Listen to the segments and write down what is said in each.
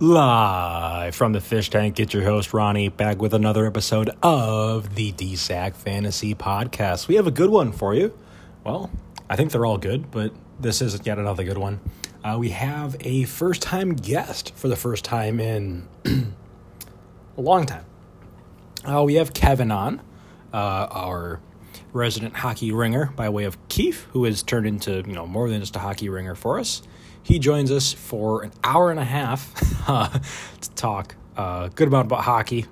Live from the fish tank, get your host Ronnie back with another episode of the DSAC Fantasy Podcast. We have a good one for you. Well, I think they're all good, but this is yet another good one. Uh, we have a first time guest for the first time in a long time. Uh, we have Kevin on, uh, our resident hockey ringer by way of Keith, who has turned into you know more than just a hockey ringer for us. He joins us for an hour and a half uh, to talk uh, good amount about hockey,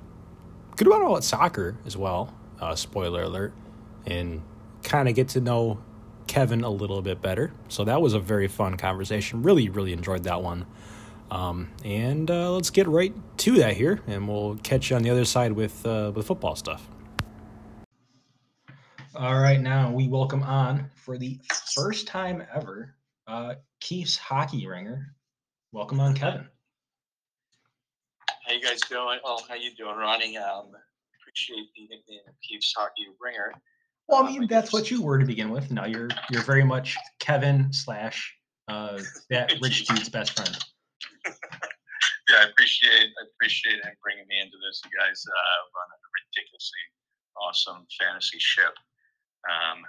good amount about soccer as well. Uh, spoiler alert, and kind of get to know Kevin a little bit better. So that was a very fun conversation. Really, really enjoyed that one. Um, and uh, let's get right to that here, and we'll catch you on the other side with uh, with football stuff. All right, now we welcome on for the first time ever, uh, Keith's hockey ringer. Welcome on, Kevin. How you guys doing? Oh, how you doing, Ronnie? Um, appreciate the nickname of Keith's hockey ringer. Well, I mean, that's what you were to begin with. Now you're you're very much Kevin slash uh, that rich dude's best friend. yeah, I appreciate I appreciate him bringing me into this. You guys uh, run a ridiculously awesome fantasy ship um,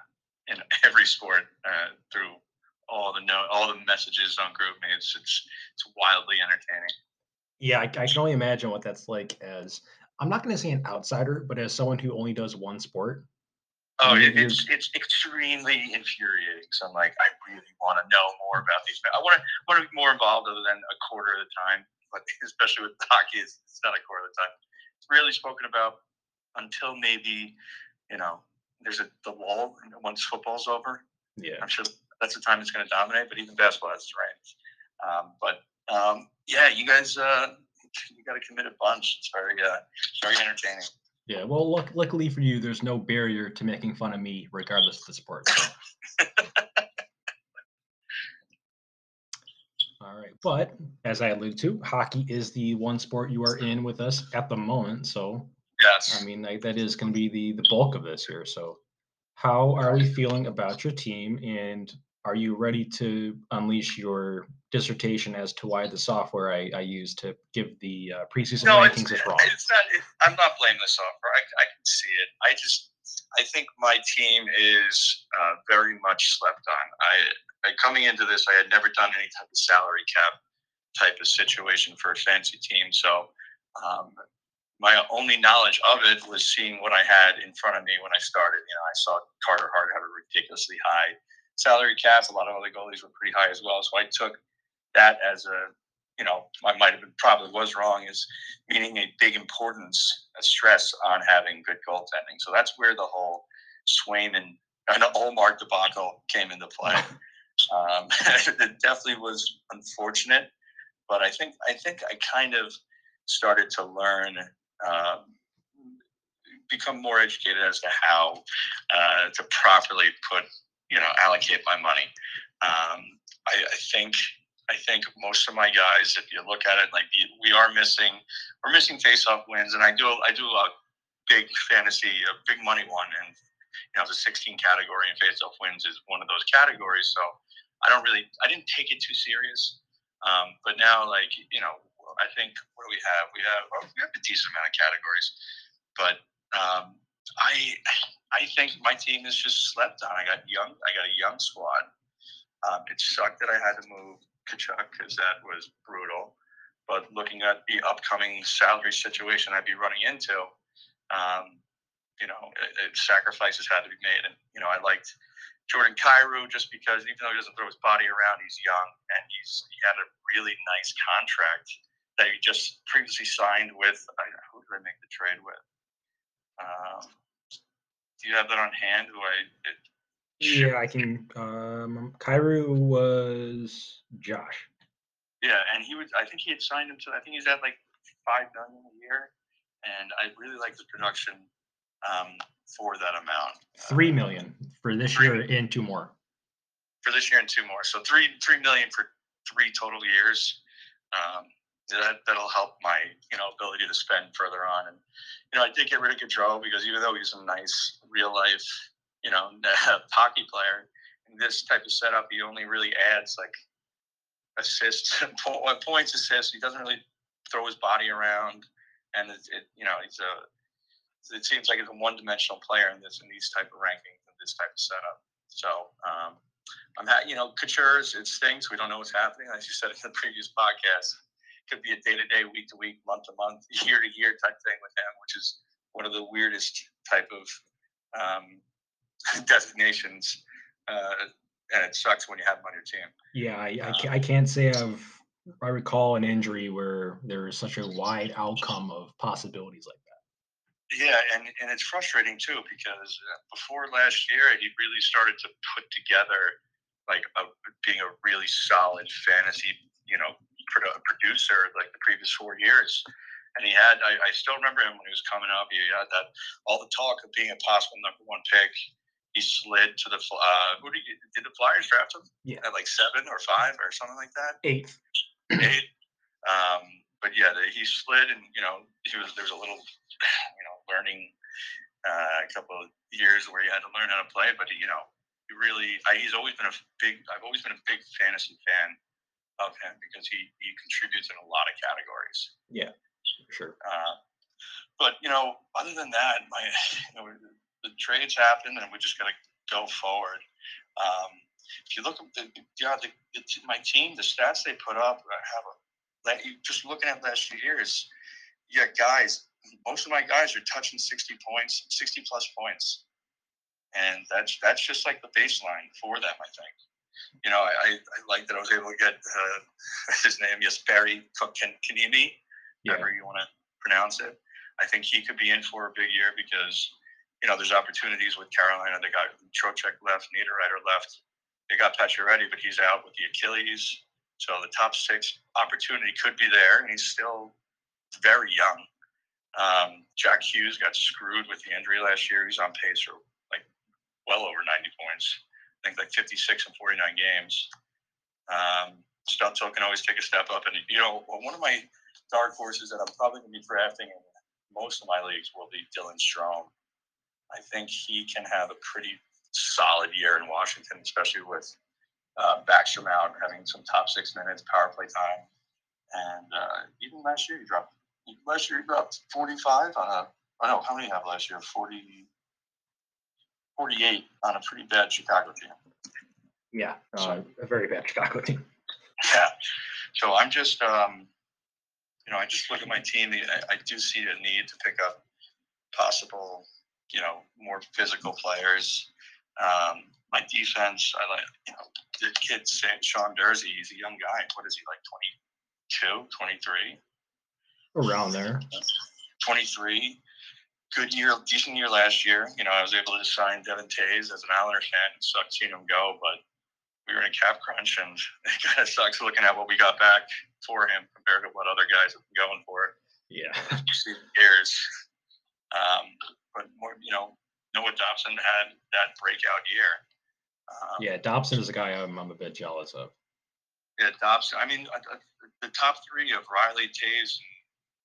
in every sport uh, through all the no, all the messages on GroupMe. It's it's it's wildly entertaining. Yeah, I, I can only imagine what that's like as I'm not going to say an outsider, but as someone who only does one sport. Oh, it, it's it's extremely infuriating. So I'm like, I really want to know more about these. I want to want to be more involved other than a quarter of the time. But especially with hockey, it's, it's not a quarter of the time. It's rarely spoken about until maybe, you know, there's a the lull once football's over. Yeah, I'm sure that's the time it's going to dominate. But even basketball has its reigns. Um, but um, yeah, you guys, uh, you got to commit a bunch. It's very, uh, very entertaining. Yeah, well, look, luckily for you, there's no barrier to making fun of me, regardless of the sport. So. All right, but as I alluded to, hockey is the one sport you are in with us at the moment. So yes, I mean like, that is going to be the the bulk of this here. So, how are we feeling about your team, and are you ready to unleash your dissertation as to why the software I, I use to give the uh, preseason no, rankings is wrong? It's not. It, I'm not blaming the software. I, I can see it. I just, I think my team is uh, very much slept on. I, I coming into this, I had never done any type of salary cap type of situation for a fancy team. So um, my only knowledge of it was seeing what I had in front of me when I started. You know, I saw Carter Hart have a ridiculously high salary cap. A lot of other goalies were pretty high as well. So I took that as a, you know, I might have been probably was wrong is meaning a big importance, a stress on having good goaltending. So that's where the whole Swayman and Ullmark debacle came into play. um, it definitely was unfortunate, but I think I think I kind of started to learn. Um, become more educated as to how uh, to properly put you know allocate my money. Um, I, I, think I think most of my guys, if you look at it, like we are missing, we're missing face-off wins, and I do I do a big fantasy, a big money one, and you know the 16 category and face-off wins is one of those categories. So I don't really I didn't take it too serious, um, but now like you know I think what do we have? We have well, we have a decent amount of categories, but um, I I think my team is just slept on. I got young. I got a young squad. Um, it sucked that I had to move Tkachuk because that was brutal. But looking at the upcoming salary situation I'd be running into, um, you know, it, it, sacrifices had to be made. And you know, I liked Jordan Kyrou just because even though he doesn't throw his body around, he's young and he's he had a really nice contract that he just previously signed with. I, who did I make the trade with? Um, do you have that on hand? I? It, yeah, I can. Um, Kyrou was Josh. Yeah, and he was. I think he had signed him to. I think he's at like five million a year, and I really like the production um, for that amount. Three million for this year and two more. For this year and two more, so three three million for three total years. Um, that that'll help my you know ability to spend further on. And you know, I did get rid of Gaudreau because even though he's a nice real life you know hockey player, in this type of setup, he only really adds like assists, points, assists. He doesn't really throw his body around, and it, it you know he's a it seems like he's a one-dimensional player in this in these type of rankings and this type of setup. So um, I'm ha- you know Couture's it stinks. We don't know what's happening. As you said in the previous podcast, could be a day to day, week to week, month to month, year to year type thing with him, which is one of the weirdest type of um, designations. Uh, and it sucks when you have him on your team. Yeah, I, I, can't, I can't say I've I recall an injury where there is such a wide outcome of possibilities like that. Yeah, and, and it's frustrating too because uh, before last year, he really started to put together like a, being a really solid fantasy, you know, producer like the previous four years. And he had, I, I still remember him when he was coming up. He had that all the talk of being a possible number one pick he slid to the uh, who did, you, did the Flyers draft him? Yeah, at like seven or five or something like that. Eight. Eight. Um, but yeah, the, he slid, and you know, he was there was a little, you know, learning uh, a couple of years where he had to learn how to play. But he, you know, he really, I, he's always been a big. I've always been a big fantasy fan of him because he he contributes in a lot of categories. Yeah, sure. Uh, but you know, other than that, my you know the trades happen, and we just got to go forward. Um, if you look at the, yeah, the, the, my team, the stats they put up, I have a, like, just looking at last few years, yeah, guys, most of my guys are touching 60 points, 60 plus points. And that's that's just like the baseline for them, I think. You know, I, I like that I was able to get uh, his name, yes, Barry Kanimi, yeah. however you want to pronounce it. I think he could be in for a big year because you know, there's opportunities with Carolina. They got Trocheck left, Niederreiter left. They got Pacioretty, but he's out with the Achilles. So the top six opportunity could be there, and he's still very young. Um, Jack Hughes got screwed with the injury last year. He's on pace for like well over 90 points. I think like 56 and 49 games. Um, Stützle can always take a step up. And, you know, one of my dark horses that I'm probably going to be drafting in most of my leagues will be Dylan Strome. I think he can have a pretty solid year in Washington, especially with uh, Backstrom out, having some top six minutes, power play time. And uh, even last year, he dropped. Last year, he dropped 45 on a. I know how many have last year? 40, 48 on a pretty bad Chicago team. Yeah, uh, so, a very bad Chicago team. Yeah. So I'm just, um, you know, I just look at my team. I, I do see a need to pick up possible you know, more physical players. Um, my defense, I like, you know, the kid Sean Durzi, he's a young guy. What is he, like 22, 23? Around there. 23. Good year, decent year last year. You know, I was able to sign Devon Toews as an Islander fan. It sucked seeing him go, but we were in a cap crunch, and it kind of sucks looking at what we got back for him compared to what other guys have been going for. Yeah. years. Um, but more, you know, Noah Dobson had that breakout year. Um, yeah, Dobson is a guy I'm, I'm a bit jealous of. Yeah, Dobson. I mean, the top three of Riley, Toews,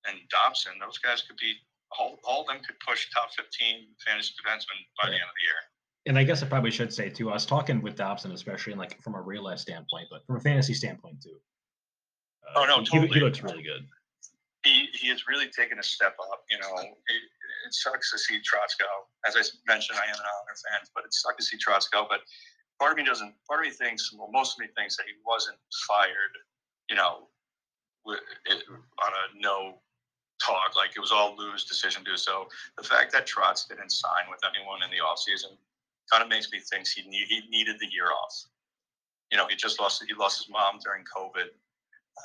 and Dobson, those guys could be all, all of them could push top 15 fantasy defensemen by yeah. the end of the year. And I guess I probably should say too. I was talking with Dobson, especially in like from a real life standpoint, but from a fantasy standpoint too. Uh, oh no, he, totally. he, looks really good. He he has really taken a step up. You know, it sucks to see Trotz go. As I mentioned, I am an Islander fan, but it sucks to see Trotz go. But part of me doesn't. Part of me thinks, well, most of me thinks that he wasn't fired. You know, on a no talk, like it was all Lou's decision to do so. The fact that Trotz didn't sign with anyone in the offseason kind of makes me think he need, he needed the year off. You know, he just lost he lost his mom during COVID.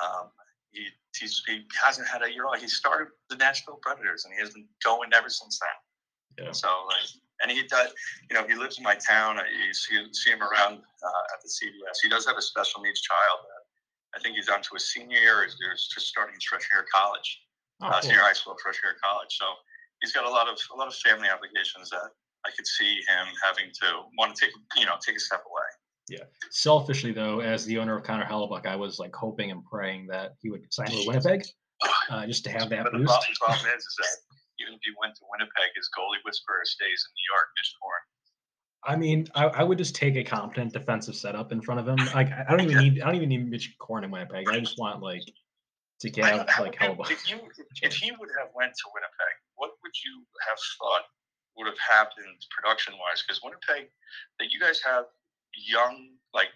Um, he he's, he hasn't had a year off. He started the Nashville Predators, and he has been going ever since then. Yeah. So like, and he does, you know, he lives in my town. You see, see him around uh, at the CVS. He does have a special needs child. I think he's on to his senior year, he's just starting his freshman year of college, oh, uh, cool. senior high school, freshman year of college. So he's got a lot of a lot of family obligations that I could see him having to want to take, you know, take a step away. Yeah. Selfishly, though, as the owner of Connor Hellebuyck, I was like hoping and praying that he would sign with Winnipeg, uh, just to have that but boost. The problem, is, is that even if he went to Winnipeg, his goalie whisperer stays in New York, Mitch. I mean, I, I, would just take a competent defensive setup in front of him. Like, I don't even need, I don't even need Mitch Korn in Winnipeg. I just want like to get out like. If you if he would have went to Winnipeg, what would you have thought would have happened production wise? Because Winnipeg, that you guys have young, like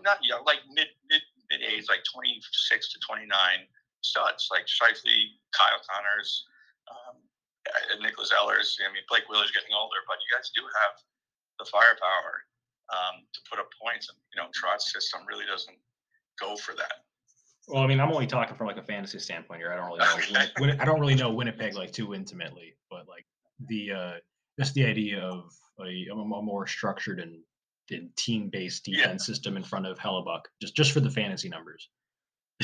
not young, like mid mid mid age, like twenty six to twenty nine studs, like Scheifele, Kyle Connors, um, Nicholas Ehlers. I mean, Blake Wheeler's getting older, but you guys do have the firepower um, to put up points, and you know, Trotz's system really doesn't go for that. Well, I mean, I'm only talking from like a fantasy standpoint here. I don't really know. Win- I don't really know Winnipeg like too intimately, but like the uh just the idea of a, a more structured and, and team-based defense yeah. system in front of Hellebuyck, just just for the fantasy numbers.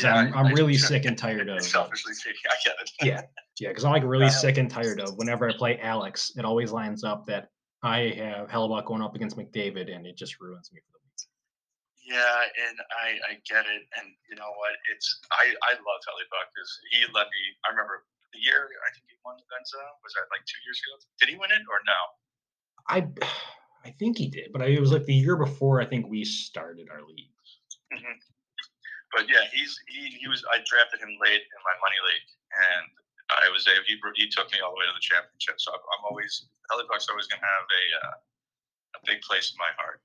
Yeah, I'm, I'm I, really I, sick and tired of. Selfishly speaking, I get it. yeah, yeah, because I'm like really sick and tired of whenever I play Alex, it always lines up that I have Hellebuyck going up against McDavid, and it just ruins me for the yeah, and I, I get it, and you know what? It's I I love Hellebuyck because he let me. I remember the year I think he won the Vezina. Was that like two years ago? Did he win it or no? I I think he did, but I, it was like the year before. I think we started our league. Mm-hmm. But yeah, he's he he was. I drafted him late in my money league, and I was there. He he took me all the way to the championship. So I'm, I'm always Hellebuyck's always going to have a uh, a big place in my heart.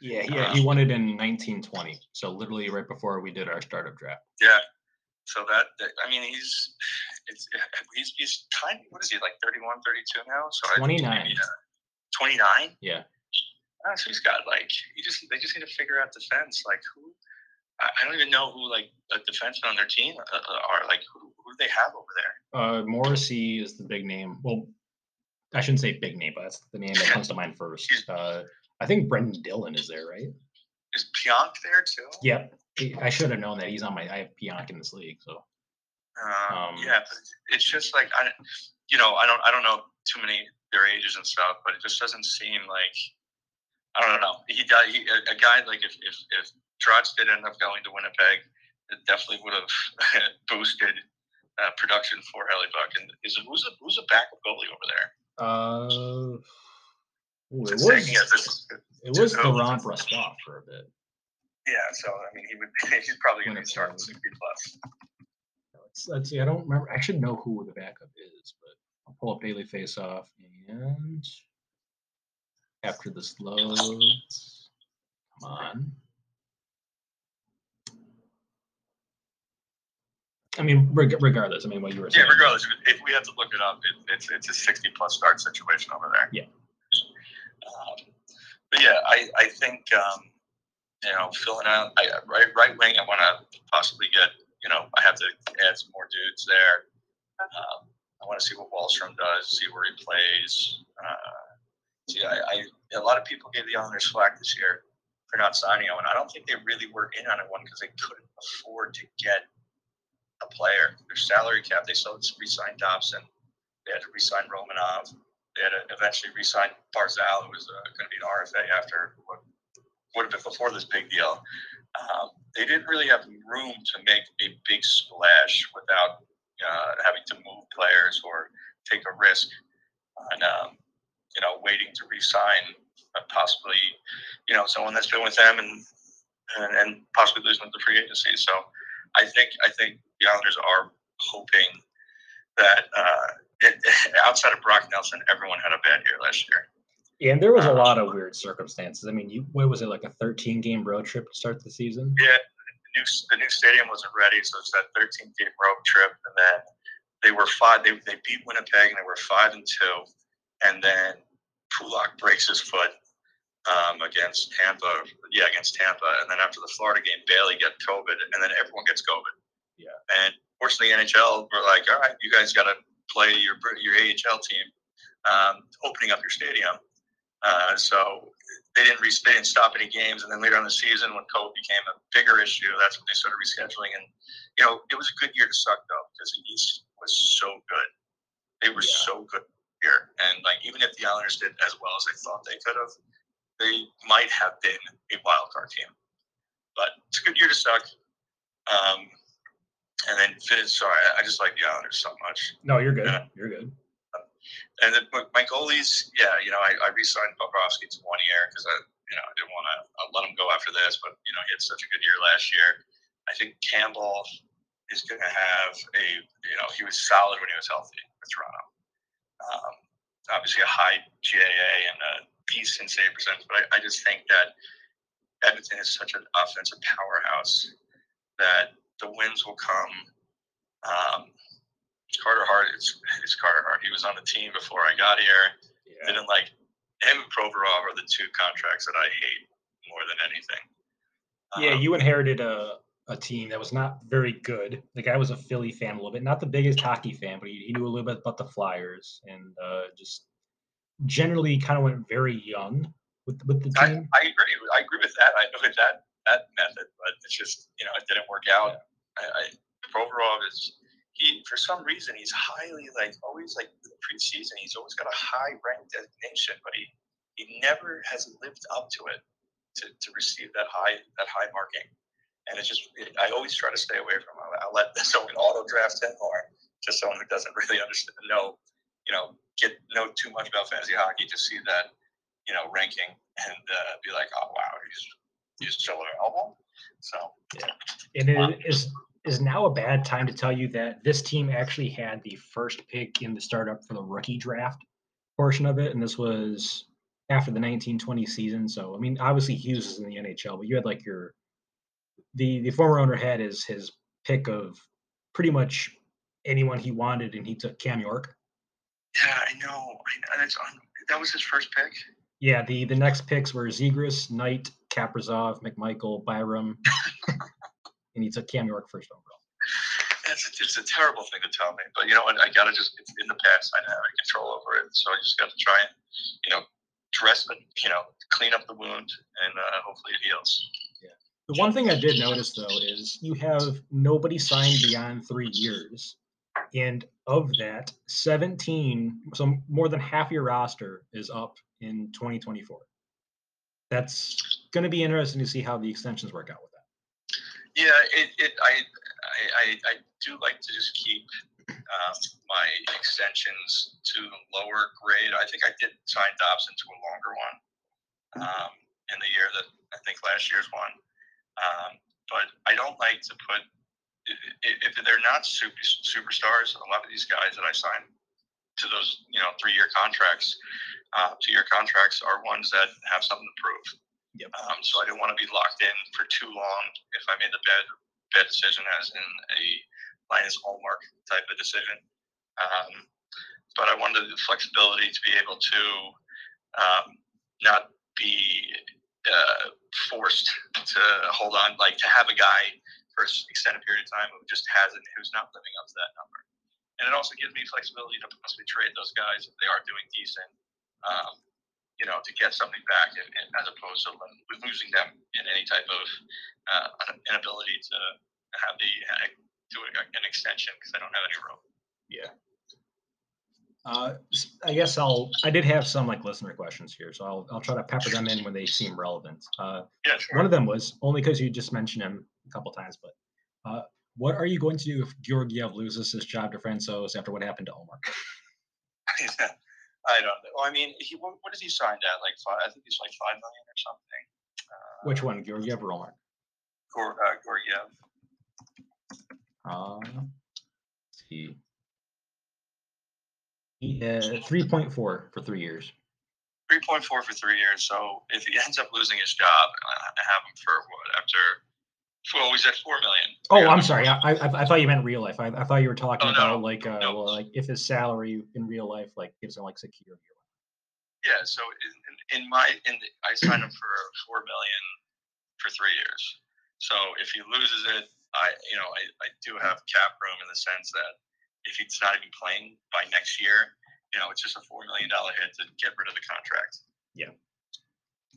Yeah, yeah, he won it in 1920. So literally right before we did our startup draft. Yeah. So that, that I mean, he's it's he's he's kind. What is he like? 31, 32 now? So 29. 29. Yeah. Uh, so he's got like he just they just need to figure out defense. Like who? I don't even know who like a defenseman on their team uh, uh, are. Like who, who do they have over there? Uh, Morrissey is the big name. Well, I shouldn't say big name, but that's the name that comes to mind first. Uh, I think Brendan Dillon is there, right? Is Pionk there too? Yep. I should have known that he's on my. I have Pionk in this league, so. Um, um, yeah, it's just like I, you know, I don't, I don't know too many their ages and stuff, but it just doesn't seem like, I don't know. He he, a, guy like if if if Trotz did end up going to Winnipeg, it definitely would have boosted uh, production for Hellebuyck. And is it, who's a who's a backup goalie over there? Uh, Ooh, it was, it was Laurent oh, Brossoit for a bit. Yeah, so I mean, he would he's probably going to be starting sixty plus. Let's, let's see. I don't remember. I should know who the backup is, but I'll pull up daily face off and after this loads, come on. I mean, regardless. I mean, what you were saying. Yeah, regardless. If we have to look it up, it, it's it's a sixty plus start situation over there. Yeah. Um, but yeah, I, I think um, you know filling out I, right right wing. I want to possibly get you know I have to add some more dudes there. Um, I want to see what Wahlstrom does, see where he plays. Uh, see, I, I, a lot of people gave the Islanders slack this year for not signing one. I don't think they really were in on it one because they couldn't afford to get a player. Their salary cap, they still re-signed Dobson. They had to re-sign Romanov had to eventually re-sign Barzal, who was uh, going to be an RFA after what would have been before this big deal. Um, they didn't really have room to make a big splash without uh, having to move players or take a risk on, um, you know, waiting to re-sign possibly, you know, someone that's been with them and, and, and possibly losing them to free agency. So I think I think the Islanders are hoping that uh, it, outside of Brock Nelson, everyone had a bad year last year. Yeah, and there was a um, lot of weird circumstances. I mean, you what was it like a 13 game road trip to start the season? Yeah, the new the new stadium wasn't ready, so it's that 13 game road trip, and then they were five. They, they beat Winnipeg, and they were five and two, and then Pulock breaks his foot um, against Tampa. Yeah, against Tampa, and then after the Florida game, Bailey got COVID, and then everyone gets COVID. Yeah, and fortunately, NHL were like, all right, you guys got to play your your AHL team, um, opening up your stadium. Uh, so they didn't re- they didn't stop any games, and then later on the season, when COVID became a bigger issue, that's when they started rescheduling. And you know, it was a good year to suck though because the East was so good. They were yeah. so good here, and like even if the Islanders did as well as they thought they could have, they might have been a wild card team. But it's a good year to suck. Um, and then finish. Sorry, I just like the Islanders so much. No, you're good. you're good. And then my goalies, yeah, you know, I, I re-signed Bobrovsky to one year because I, you know, I didn't want to let him go after this, but you know, he had such a good year last year. I think Campbell, is going to have a, you know, he was solid when he was healthy with Toronto. Um, obviously, a high GAA and a decent save percentage, but I, I just think that Edmonton is such an offensive powerhouse that the wins will come. Um, Carter Hart, it's, it's Carter Hart. He was on the team before I got here. Yeah. Didn't like him and Provorov are the two contracts that I hate more than anything. Yeah, um, you inherited a a team that was not very good. The guy was a Philly fan a little bit, not the biggest hockey fan, but he, he knew a little bit about the Flyers and uh, just generally kind of went very young with with the team. I, I agree. I agree with that. I know that that method, but it's just you know it didn't work out. I, I Provorov is he for some reason he's highly like always like the preseason he's always got a high rank designation, but he he never has lived up to it to, to receive that high that high marking and it's just I always try to stay away from. It. I'll let someone auto draft him or just someone who doesn't really understand know you know get know too much about fantasy hockey to see that you know ranking and uh, be like, oh wow, he's he's still available. So yeah, and it um, is is now a bad time to tell you that this team actually had the first pick in the startup for the rookie draft portion of it, and this was after the 1920 season. So I mean, obviously Hughes is in the NHL, but you had like your the the former owner had his his pick of pretty much anyone he wanted, and he took Cam York. Yeah, I know. I, that's on, that was his first pick. Yeah, the the next picks were Zegras, Knight, Kaprizov, McMichael, Byram, and he took Cam York first overall. It's a, it's a terrible thing to tell me, but you know what? I gotta just it's in the past. I don't have any control over it, so I just got to try and you know dress it, you know, clean up the wound, and uh, hopefully it heals. Yeah. The one thing I did notice though is you have nobody signed beyond three years. And of that, 17, so more than half your roster is up in 2024. That's going to be interesting to see how the extensions work out with that. Yeah, it, it I, I, I do like to just keep um, my extensions to lower grade. I think I did sign Dobson to a longer one um, in the year that I think last year's one. Um, but I don't like to put if they're not super, superstars. A lot of these guys that I sign to those you know three year contracts, uh, two year contracts are ones that have something to prove. Yep. Um, so I didn't want to be locked in for too long if I made the bad bad decision, as in a Linus Ullmark type of decision. Um, but I wanted the flexibility to be able to um, not be uh, forced to hold on, like to have a guy for an extended period of time who just hasn't, who's not living up to that number. And it also gives me flexibility to possibly trade those guys if they are doing decent, um, you know, to get something back, and, and as opposed to losing them in any type of uh, inability to have the uh, do an extension because I don't have any room. Yeah. Uh, I guess I'll. I did have some like listener questions here, so I'll I'll try to pepper them in when they seem relevant. Uh, yeah, sure. One of them was only because you just mentioned him a couple times, but uh, what are you going to do if Georgiev loses his job to Francouz after what happened to Ullmark? I don't know. Well, I mean, he what, what is he signed at? Like five? I think he's like five million or something. Uh, Which one, Georgiev or Ullmark? Gor, uh, Georgiev. Uh, see. Uh, three point four for three years. Three point four for three years. So if he ends up losing his job, I have him for what after? Well, he's at four million. Oh, I'm sorry. I, I, I thought you meant real life. I, I thought you were talking oh, no, about like uh, no. well, like if his salary in real life like gives him like security. Yeah. So in, in my in the, I signed him for four million for three years. So if he loses it, I you know I, I do have cap room in the sense that if he's not even playing by next year, you know, it's just a four million dollar hit to get rid of the contract. Yeah,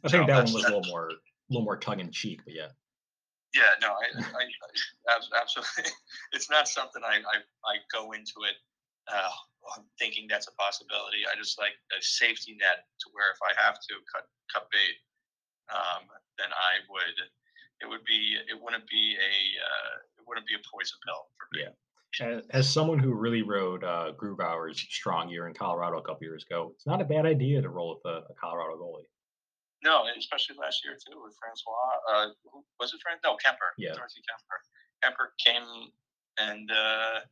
I think so that one was a little more, a little more tongue in cheek, but yeah. Yeah, no, I, I, I absolutely. It's not something I, I, I go into it uh, thinking that's a possibility. I just like a safety net to where if I have to cut cut bait, um, then I would. It would be. It wouldn't be a. Uh, it wouldn't be a poison pill for me. Yeah as, someone who really rode uh, Grubauer's strong year in Colorado a couple years ago, it's not a bad idea to roll with a, a Colorado goalie. No, especially last year too with Francois. Uh, was it Frank? No, Kuemper. Yeah. Darcy Kuemper. Kuemper came and uh,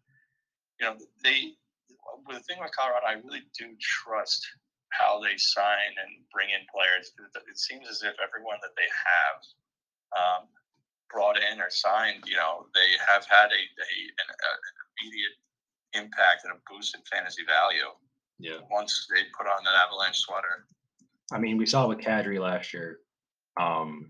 you know they. With the thing with Colorado, I really do trust how they sign and bring in players. It seems as if everyone that they have um, brought in or signed, you know, they have had a, a an, an immediate impact and a boost in fantasy value. Yeah. Once they put on that Avalanche sweater. I mean, we saw with Kadri last year. Um,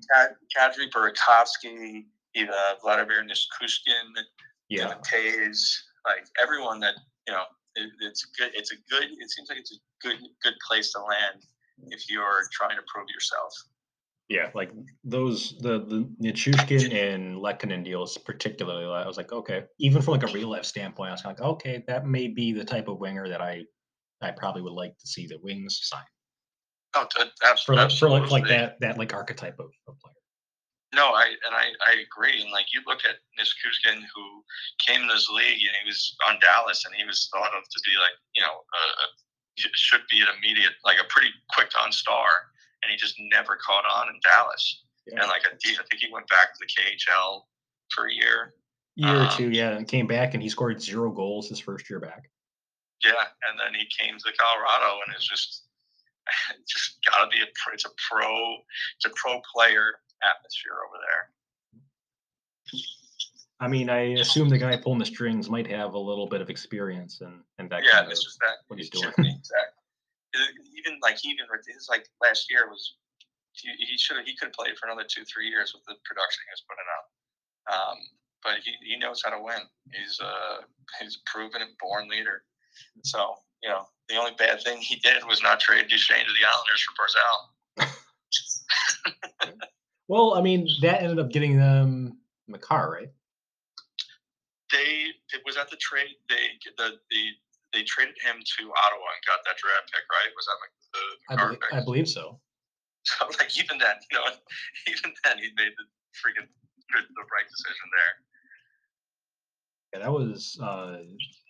Kadri, Burakovsky, even Vladimir Nichushkin, yeah, Toews, like everyone that you know, it, it's good. It's a good. It seems like it's a good good place to land if you're trying to prove yourself. Yeah, like those the the Nichushkin and Lehkonen deals particularly. I was like, okay, even from like a real life standpoint, I was like, okay, that may be the type of winger that I I probably would like to see the Wings sign. Oh, absolutely. For, for like, like that that like archetype of, of player. No, I and I, I agree. And like you look at Nichushkin, who came in this league and he was on Dallas, and he was thought of to be like you know a, a should be an immediate like a pretty quick on star and he just never caught on in Dallas. Yeah. And like I think he went back to the KHL for a year. Year um, or two, yeah, and came back and he scored zero goals his first year back. Yeah, and then he came to Colorado and it's just just got to be a it's a pro it's a pro player atmosphere over there. I mean, I assume the guy pulling the strings might have a little bit of experience and and that. Yeah, kind it's of just that what he's doing. Exactly even like he even his like last year was he, he should he could have played for another two three years with the production he was putting out. Um, but he, he knows how to win. He's uh he's a proven and born leader. So you know the only bad thing he did was not trade Duchene to the Islanders for Barzal. well, I mean that ended up getting them Makar, right? They it was at the trade. They the the they traded him to Ottawa and got that draft pick, right? Was that like the, the I, believe, I believe so. So like even then, you know, even then he made the freaking the right decision there. Yeah, that was. Uh,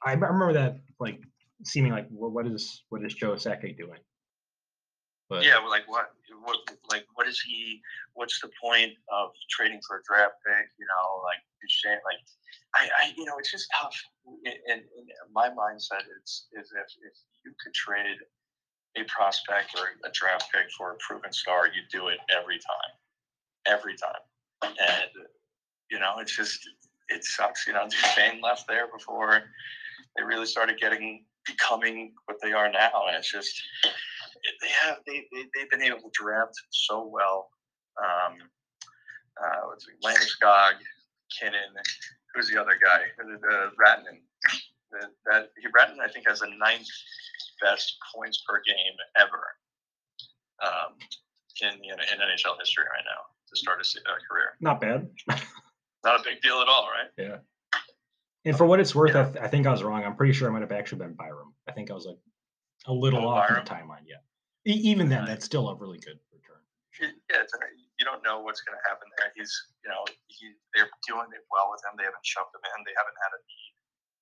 I remember that like seeming like well, what is what is Joe Sakic doing? But, yeah, like what, what, like what is he? What's the point of trading for a draft pick? You know, like Duchene, like I, I, you know, it's just tough. In, my mindset, it's is if if you could trade a prospect or a draft pick for a proven star, you do it every time, every time. And you know, it's just it sucks. You know, Duchene left there before they really started getting becoming what they are now, and it's just they have they, they they've been able to draft so well. Um, uh, what's it, Landeskog, MacKinnon, who's the other guy? Uh, Rantanen. That, that he Rantanen, I think, has the ninth best points per game ever um, in you know, in NHL history right now to start a, a career. Not bad. Not a big deal at all, right? Yeah. And for what it's worth, yeah. I, th- I, think I was wrong. I'm pretty sure I might have actually been Byram. I think I was like a little oh, off Byram. the timeline. Yeah. E- even then, that's still a really good return. Yeah, you don't know what's going to happen there. He's, you know, he, they're doing it well with him. They haven't shoved him in. They haven't had a need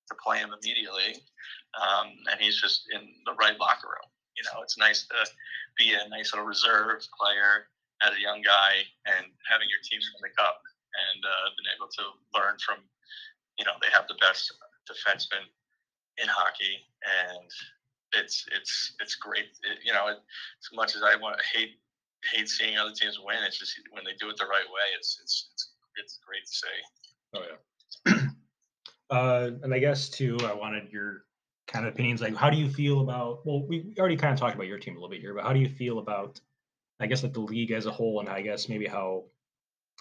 to play him immediately, um, and he's just in the right locker room. You know, it's nice to be a nice little reserve player as a young guy and having your team win the cup and uh, been able to learn from. You know, they have the best defenseman in hockey, and it's it's it's great. It, you know, as much as I want to hate hate seeing other teams win. It's just when they do it the right way, it's it's it's, it's great to see. Oh yeah. uh, and I guess too, I wanted your kind of opinions. Like, how do you feel about? Well, we already kind of talked about your team a little bit here, but how do you feel about? I guess like the league as a whole, and I guess maybe how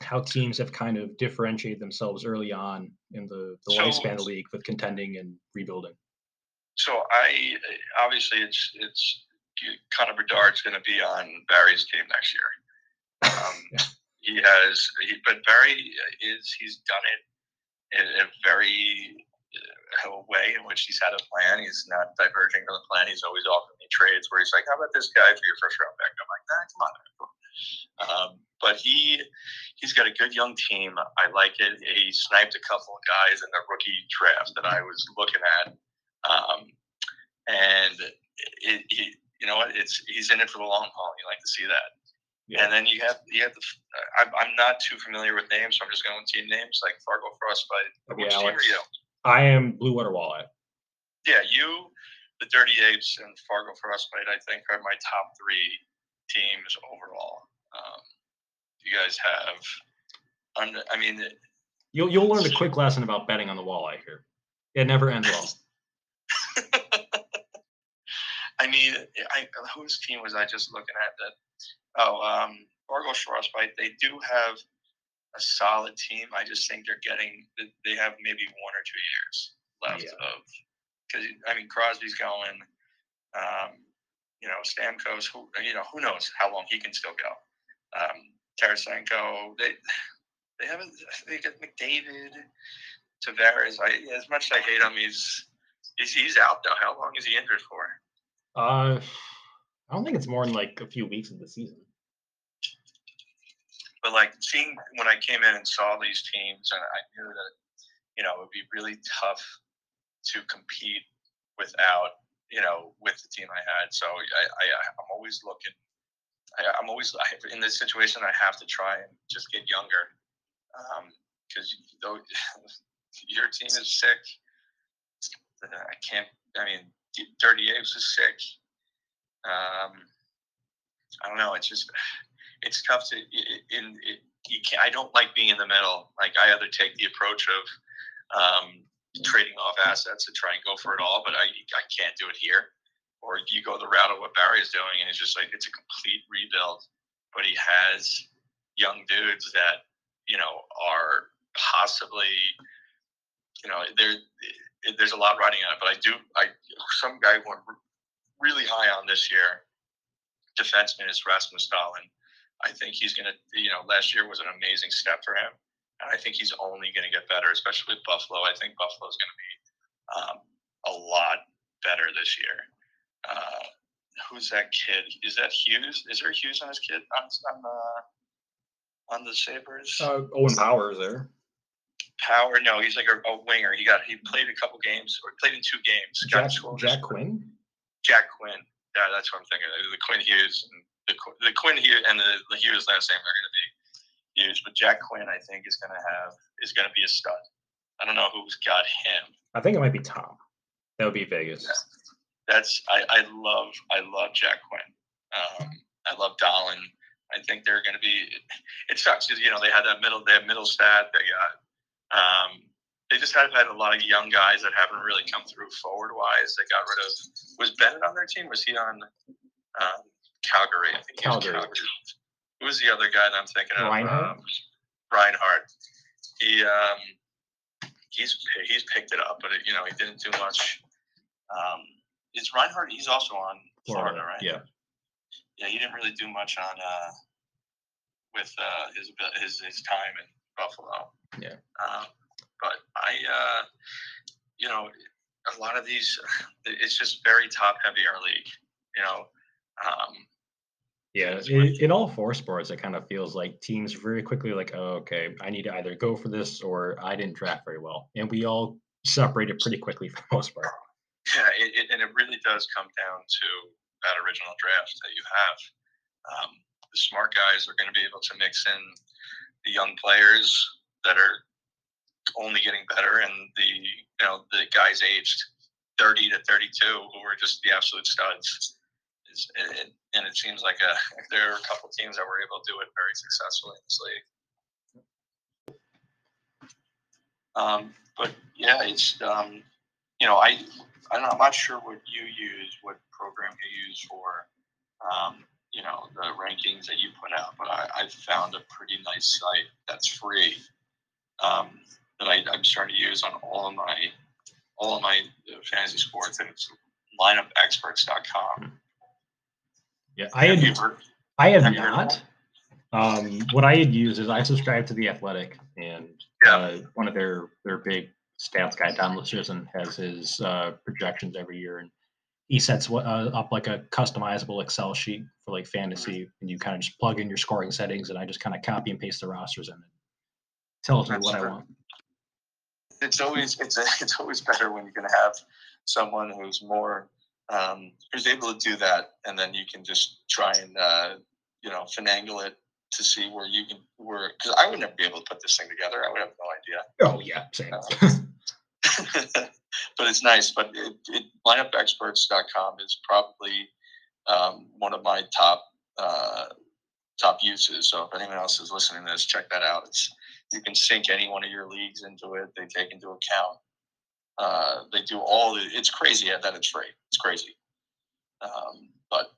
how teams have kind of differentiated themselves early on in the, the so, lifespan of the league with contending and rebuilding. So I obviously it's it's Connor Bedard's going to be on Barry's team next year. Um, yeah. He has, he, but Barry is he's done it in a very uh, way in which he's had a plan. He's not diverging from the plan. He's always offering me trades where he's like, "How about this guy for your first round pick?" I'm like, "Nah, come on." Um, but he he's got a good young team. I like it. He sniped a couple of guys in the rookie draft that I was looking at, um, and it, it, you know what? It's he's in it for the long haul. You like to see that. Yeah. And then you have you have the. I'm, I'm not too familiar with names, so I'm just going with team names like Fargo Frostbite, yeah, Alex, I am Blue Water Walleye. Yeah, you, the Dirty Apes, and Fargo Frostbite, I think, are my top three teams overall. Um, you guys have, under, I mean, you'll you'll learn a quick lesson about betting on the walleye here. It never ends well. I mean, I, whose team was I just looking at that? Oh, um, Fargo Frostbite. They do have a solid team. I just think they're getting they have maybe one or two years left yeah. of because I mean Crosby's going. Um, you know, Stamkos. Who you know who knows how long he can still go. Um, Tarasenko. They they haven't. They got McDavid, Tavares. I as much as I hate him, he's he's he's out though. How long is he injured for? Uh, I don't think it's more than like a few weeks of the season. But like seeing when I came in and saw these teams, and I knew that you know it would be really tough to compete without you know with the team I had. So I, I I'm always looking. I, am always I, in this situation. I have to try and just get younger, because um, though your team is sick, I can't. I mean, Dirty Apes is sick. Um, I don't know. It's just it's tough to in it, you can't. I don't like being in the middle. Like I either take the approach of um, trading off assets and try and go for it all, but I I can't do it here. Or you go the route of what Barry is doing, and it's just like it's a complete rebuild. But he has young dudes that you know are possibly you know there there's a lot riding on it. But I do I some guy went really high on this year defenseman is Rasmus Dahlin. I think he's to, you know, last year was an amazing step for him. And I think he's only going to get better, especially with Buffalo. I think Buffalo is going to be um, a lot better this year. Uh, who's that kid? Is that Hughes? Is there Hughes on his kid on, on the on the Sabres? Uh, Owen Power is there. Power? No, he's like a, a, winger. He got he played a couple games or played in two games. Jack, Jack Quinn. Jack Quinn. Yeah, that's what I'm thinking. The Quinn Hughes and the, the Quinn Hughes and the, the Hughes last name are going to be huge. But Jack Quinn, I think, is going to have is going to be a stud. I don't know who's got him. I think it might be Tom. That would be Vegas. Yeah. That's I, I love I love Jack Quinn. Um, I love Dahlin. I think they're going to be. It sucks because you know they had that middle they have middle stat. They got um, they just have had a lot of young guys that haven't really come through forward wise. They got rid of was Bennett on their team? Was he on um, Calgary? I think Calgary. Calgary. Who was the other guy that I'm thinking of? Reinhart. Um, Reinhart. He um, he's he's picked it up, but it, you know he didn't do much. Um, is Reinhart? He's also on Florida, Florida, right? Yeah. Yeah, he didn't really do much on uh, with uh, his his his time in Buffalo. Yeah. Um, but I, uh, you know, a lot of these, it's just very top heavy our league. You know, um, yeah, in, in, all four sports, it kind of feels like teams very quickly like, oh, okay, I need to either go for this or I didn't draft very well, and we all separated pretty quickly for the most part. Yeah, it, it, and it really does come down to that original draft that you have. Um, the smart guys are going to be able to mix in the young players that are only getting better, and the you know the guys aged 30 to 32 who are just the absolute studs. Is, it, and it seems like a, there are a couple teams that were able to do it very successfully in this league. Um, but yeah, it's um, you know I I am not sure what you use, what program you use for um, you know the rankings that you put out, but I, I found a pretty nice site that's free um, that I, am starting to use on all of my all of my uh, fantasy sports, and it's lineupexperts.com. Yeah, I have had, heard, I have, have not. Um, what I had used is I subscribe to the Athletic, and yeah. uh, one of their their big stats guy, Don Luszczyszyn, has his uh, projections every year, and he sets uh, up like a customizable Excel sheet for like fantasy, mm-hmm. and you kind of just plug in your scoring settings, and I just kind of copy and paste the rosters in it. Tells me what I want it's always it's it's always better when you can have someone who's more um, who's able to do that, and then you can just try and uh, you know finagle it to see where you can where because I would never be able to put this thing together. I would have no idea. Oh yeah, same. Uh, but it's nice. But it, it, lineupexperts.com is probably um, one of my top uh, top uses. So if anyone else is listening to this, check that out. It's you can sync any one of your leagues into it. They take into account. Uh, they do all. The, it's crazy that it's free. It's crazy. Um, but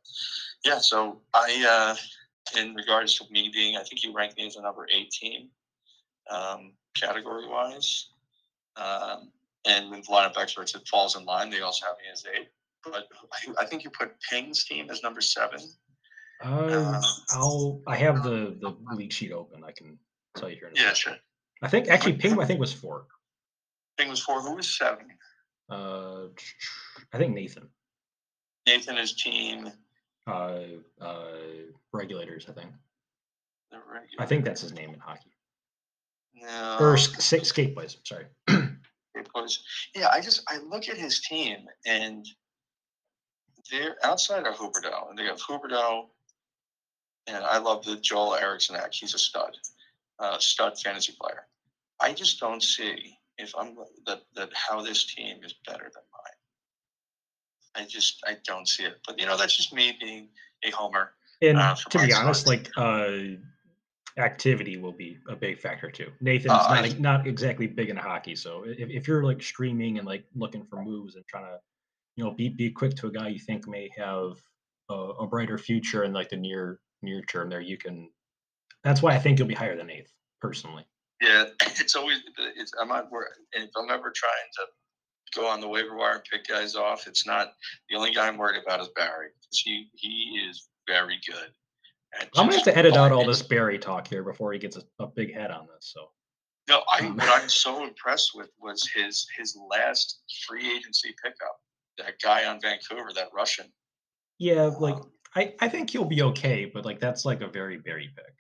yeah, so I, uh, in regards to me being, I think you ranked me as a number eight team, um, category wise. Um, and with lineup experts, it falls in line. They also have me as eight. But I, I think you put Ping's team as number seven. Uh, I'll. I have the the league sheet open. I can tell you here. yeah, sure. I think actually Ping. I think was four. Ping was four. Who was seven? Uh, I think Nathan. Nathan is team. Uh, uh, regulators. I think. The regulators. I think that's his name in hockey. No. Or skate, skate plays. Sorry. it was yeah i just i look at his team and they're outside of Huberdeau, and they have Huberdeau, and I love the Joel Eriksson Ek. He's a stud, uh, stud fantasy player. I just don't see if I'm that that how this team is better than mine. I just I don't see it. But you know that's just me being a homer. And Uh, to be honest, like uh, activity will be a big factor too. Nathan's Uh, not I- not exactly big in hockey, so if, if you're like streaming and like looking for moves and trying to, you know, be be quick to a guy you think may have a, a brighter future in like the near near term, there you can. That's why I think you'll be higher than eighth, personally. Yeah, it's always it's I'm not worried. and if I'm ever trying to go on the waiver wire and pick guys off, it's not the only guy I'm worried about is Barry. He he is very good. I'm gonna have to edit out all this Barry talk here before he gets a, a big head on this. So No, I Um, what I'm so impressed with was his his last free agency pickup. That guy on Vancouver, that Russian. yeah, like Um, I I think he'll be okay, but like that's like a very Barry pick.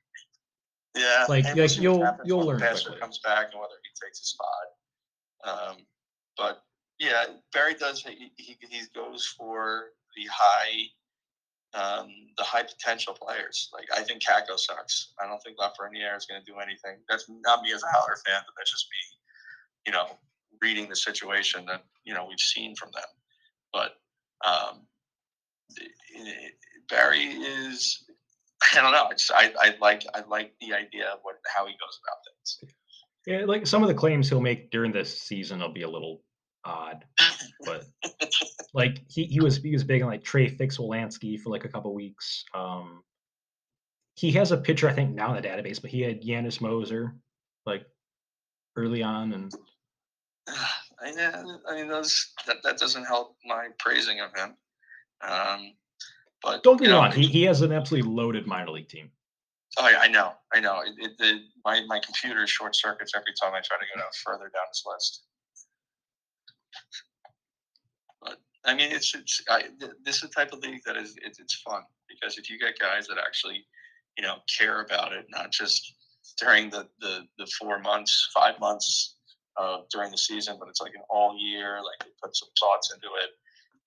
Yeah, like- and we'll like you'll- you'll learn Pastor quickly. comes back and whether he takes a spot. Um, but yeah, Barry does. He, he he goes for the high, um, the high potential players. Like I think Kakko sucks. I don't think Lafreniere is going to do anything. That's not me as a Howler fan, but that's just me. You know, reading the situation that you know we've seen from them. But um, it- Barry is. I don't know. I just I, I like I like the idea of what how he goes about things. Yeah, like some of the claims he'll make during this season will be a little odd, but like he, he was he was big on like Trey Fix-Wolansky for like a couple weeks. Um, he has a pitcher I think now in the database, but he had Janis Moser like early on, and I, yeah, I mean, those that, that doesn't help my praising of him. Um, but don't get me wrong, he, he has an absolutely loaded minor league team. Oh, I, I know, I know. It, it, the, my my computer short circuits every time I try to go down further down this list. But I mean, it's it's I, th- this is the type of league that is it's, it's fun because if you get guys that actually, you know, care about it, not just during the the, the four months, five months uh, during the season, but it's like an all year. Like they put some thoughts into it.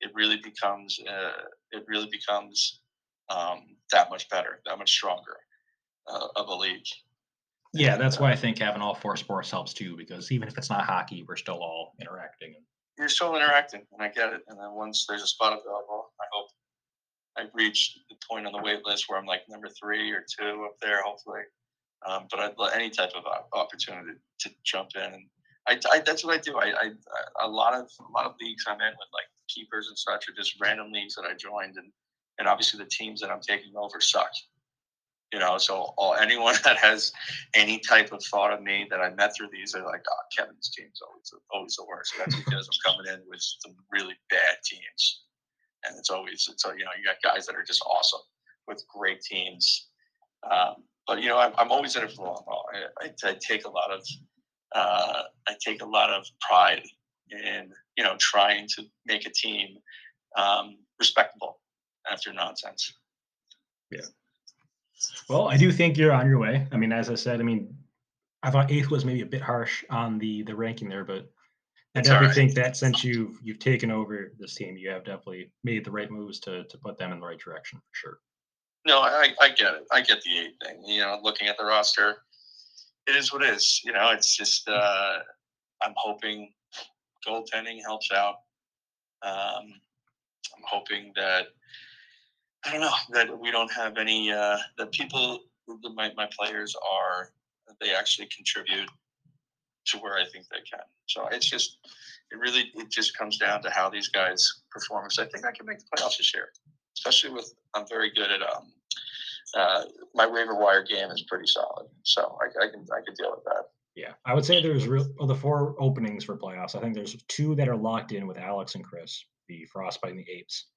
It really becomes uh, it really becomes um, that much better, that much stronger uh, of a league. Yeah, that's uh, why I think having all four sports helps too, because even if it's not hockey, we're still all interacting. you're still interacting, and I get it. And then once there's a spot available, I hope I reach the point on the wait list where I'm like number three or two up there, hopefully. Um, but I'd love any type of opportunity to jump in, and I, I that's what I do. I, I a lot of a lot of leagues I'm in with like keepers and such are just random leagues that I joined, and and obviously the teams that I'm taking over suck. You know, so all anyone that has any type of thought of me that I met through these are like, oh, Kevin's team's always always the worst. That's because I'm coming in with some really bad teams, and it's always it's you know you got guys that are just awesome with great teams. Um, but you know, I'm, I'm always in it for the long haul. I, I, I take a lot of uh, I take a lot of pride in you know trying to make a team um, respectable after nonsense. Yeah. Well, I do think you're on your way. I mean, as I said, I mean, I thought eighth was maybe a bit harsh on the the ranking there, but I definitely alright. think that since you've you've taken over this team, you have definitely made the right moves to to put them in the right direction for sure. No, I, I get it. I get the eight thing. You know, looking at the roster, it is what it is. You know, it's just uh, I'm hoping goaltending helps out. Um, I'm hoping that I don't know that we don't have any uh, that people my my players are they actually contribute to where I think they can. So it's just it really it just comes down to how these guys perform. So I think I can make the playoffs this year, especially with I'm very good at um uh, my waiver wire game is pretty solid, so I, I can I can deal with that. Yeah, I would say there's real of the four openings for playoffs. I think there's two that are locked in with Alex and Chris, the Frostbite and the Apes.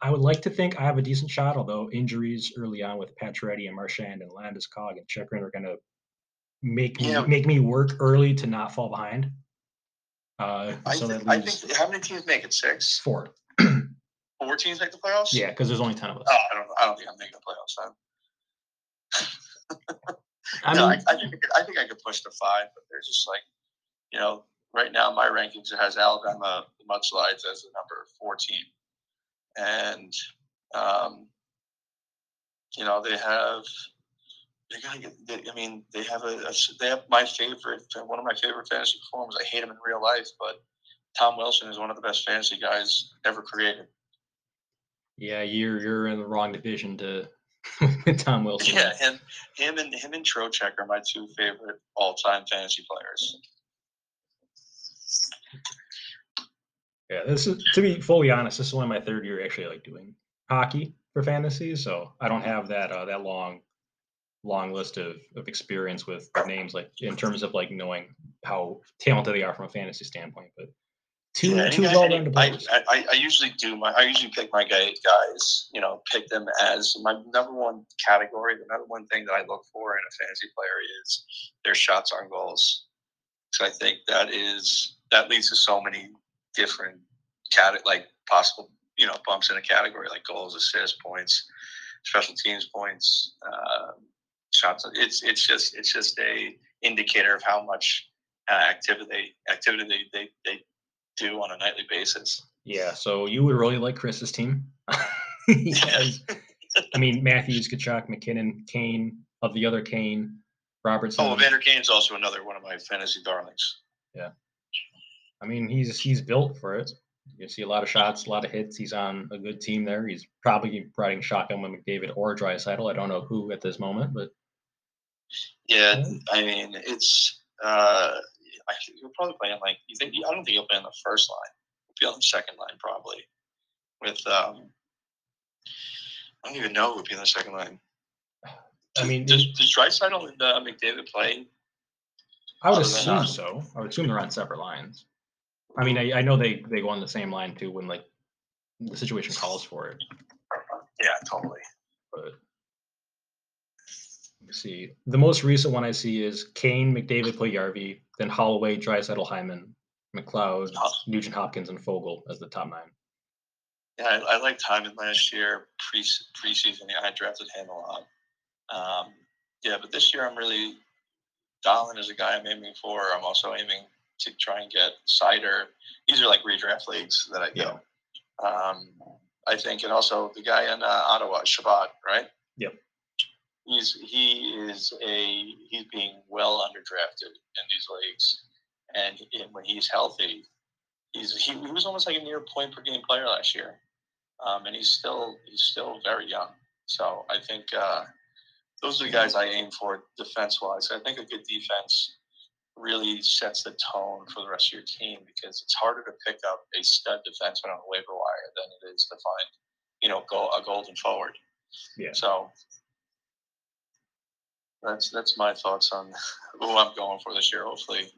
I would like to think I have a decent shot, although injuries early on with Pacioretty and Marchand and Landeskog and Chychrun are going to make me yeah. make me work early to not fall behind. Uh, I, so think, I think how many teams make it? Six. Four. Four teams make the playoffs. Yeah, because there's only ten of us. Oh, I don't. I don't think I'm making the playoffs then. I no, mean, I, I, think I, could, I think I could push to five, but they're just like, you know, right now my rankings has Alabama the mudslides as the number four team, and um, you know they have they gotta get. They, I mean, they have a, a, they have my favorite one of my favorite fantasy performers. I hate him in real life, but Tom Wilson is one of the best fantasy guys ever created. Yeah, you're you're in the wrong division to Tom Wilson. Yeah, him, him and him and Trocheck are my two favorite all-time fantasy players. Yeah, this is to be fully honest. This is only my third year actually like doing hockey for fantasy, so I don't have that uh, that long long list of, of experience with names like in terms of like knowing how talented they are from a fantasy standpoint. But two yeah, two players. I, I, I, usually do my I usually pick my guys. You know, pick them as my number one category. The number one thing that I look for in a fantasy player is their shots on goals. So I think that is that leads to so many different cat like possible you know bumps in a category like goals, assists, points, special teams points, uh, shots. It's it's just it's just a indicator of how much uh, activity activity they, they they do on a nightly basis. Yeah, so you would really like Chris's team. yes. I mean, Matthews, Tkachuk, MacKinnon, Kane, of the other Kane, Robertson. Oh, Evander Kane's also another one of my fantasy darlings. Yeah. I mean, he's he's built for it. You see a lot of shots, a lot of hits. He's on a good team there. He's probably riding shotgun with McDavid or Draisaitl. I don't know who at this moment, but yeah, I mean, it's uh, I you're probably playing like you think. I don't think you'll play on the first line. You'll be on the second line probably. With um, I don't even know who would be on the second line. I mean, does, does Draisaitl and uh, McDavid play? I would assume so. I would assume they're on separate lines. I mean, I, I know they they go on the same line too when like the situation calls for it. Yeah, totally. But let's see. The most recent one I see is Kane, McDavid, Puljujarvi, then Holloway, Draisaitl, Hyman, McLeod, oh. Nugent Hopkins, and Foegele as the top nine. Yeah, I, I liked Hyman last year pre preseason. Yeah, I drafted him a lot. Um, yeah, but this year I'm really Dahlin is a guy I'm aiming for. I'm also aiming to try and get Seider. These are like redraft leagues that I go. Yeah. Um, I think, and also the guy in uh, Ottawa, Chabot, right? Yep he's he is a he's being well underdrafted in these leagues, and when he's healthy, he's he, he, was almost like a near point per game player last year, um, and he's still he's still very young. So I think uh, those are the guys I aim for defense wise. I think a good defense really sets the tone for the rest of your team because it's harder to pick up a stud defenseman on a waiver wire than it is to find, you know, go, a golden forward. Yeah. So that's that's my thoughts on who I'm going for this year. Hopefully,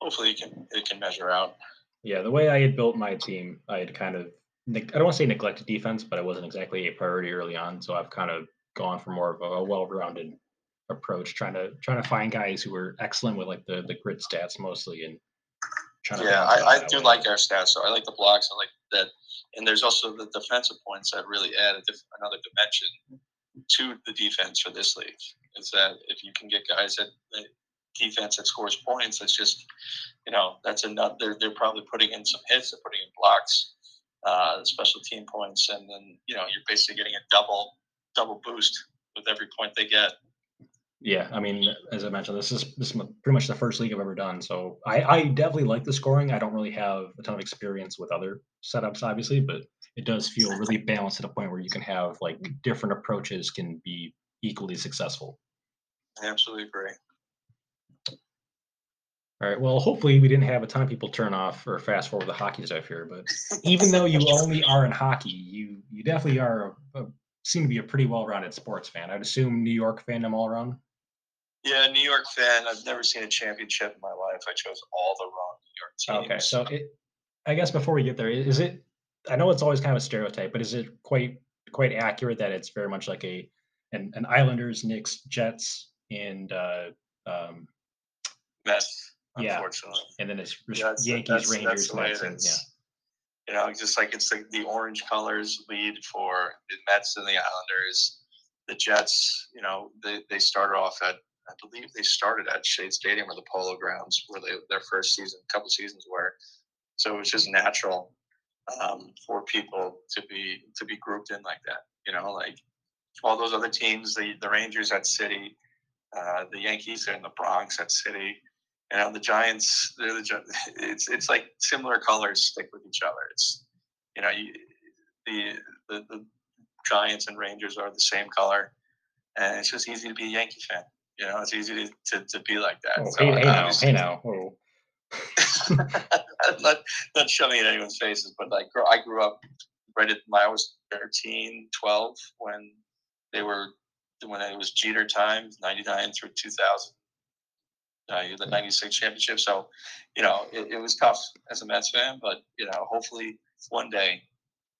hopefully it can it can measure out. Yeah, the way I had built my team, I had kind of I don't want to say neglected defense, but it wasn't exactly a priority early on. So I've kind of gone for more of a, well-rounded approach, trying to trying to find guys who are excellent with like the the grit stats mostly, and trying yeah, I, I do way. like our stats. So I like the blocks. I like that, and there's also the defensive points that really add a diff- another dimension to the defense for this league is that if you can get guys at the defense that scores points, that's just you know that's enough. They're they're probably putting in some hits, they're putting in blocks, uh, special team points, and then you know you're basically getting a double double boost with every point they get. Yeah, I mean, as I mentioned, this is this is pretty much the first league I've ever done. So I, I definitely like the scoring. I don't really have a ton of experience with other setups, obviously, but it does feel really balanced at a point where you can have like different approaches can be equally successful. I absolutely agree. All right. Well, hopefully we didn't have a ton of people turn off or fast forward the hockey stuff here. But even though you only are in hockey, you you definitely are a, a, seem to be a pretty well-rounded sports fan. I'd assume New York fandom all around. Yeah, New York fan. I've never seen a championship in my life. I chose all the wrong New York teams. Okay, so it, I guess before we get there, is it? I know it's always kind of a stereotype, but is it quite quite accurate that it's very much like a an, an Islanders, Knicks, Jets, and uh, um, Mets unfortunately. Yeah. And then it's yeah, Yankees, that's, Rangers, that's Mets, and, yeah. You know, just like it's like the orange colors lead for the Mets and the Islanders. The Jets, you know, they, they started off at I believe they started at Shea Stadium or the Polo Grounds where they their first season, a couple seasons were. So it was just natural um, for people to be to be grouped in like that. You know, like all those other teams, the the Rangers at City, uh, the Yankees are in the Bronx at City you know the Giants. They're the it's it's like similar colors stick with each other. It's you know you, the, the the Giants and Rangers are the same color, and it's just easy to be a Yankee fan. You know, it's easy to, to, to be like that. Oh, so hey, hey now, hey now. Oh. not not shoving in anyone's faces, but like I grew up right at my I was 13, 12 when they were when it was Jeter time, 99 through 2000 uh, the '96 championship. So, you know, it, it, was tough as a Mets fan, but you know, hopefully one day,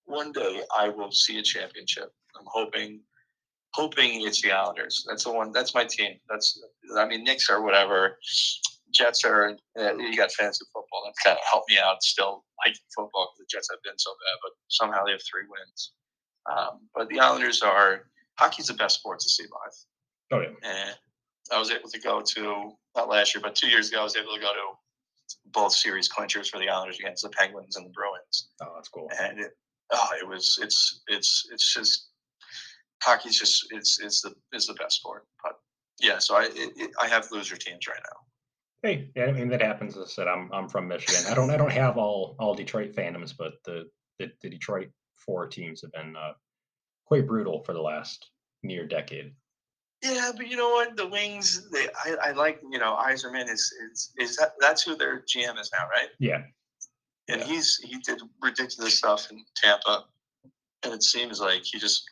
one day I will see a championship. I'm hoping, hoping it's the Islanders. That's the one. That's my team. That's I mean, Knicks or whatever. Jets are. Uh, you got fantasy football. That kind of helped me out. Still liking football because the Jets have been so bad, but somehow they have three wins. Um, but the Islanders are hockey's the best sport to see live. Oh yeah. And I was able to go to not last year, but two years ago, I was able to go to both series clinchers for the Islanders against the Penguins and the Bruins. Oh, that's cool. And it, oh, it was it's it's it's just hockey's just it's it's the is the best sport. But yeah, so I it, it, I have loser teams right now. Hey, yeah, I mean that happens. As I said, I'm I'm from Michigan. I don't I don't have all all Detroit fandoms, but the the, the Detroit four teams have been uh, quite brutal for the last near decade. Yeah, but you know what? The Wings, they, I, I like, you know, Yzerman is, is, is that, that's who their GM is now, right? Yeah. And yeah. he's, he did ridiculous stuff in Tampa. And it seems like he just,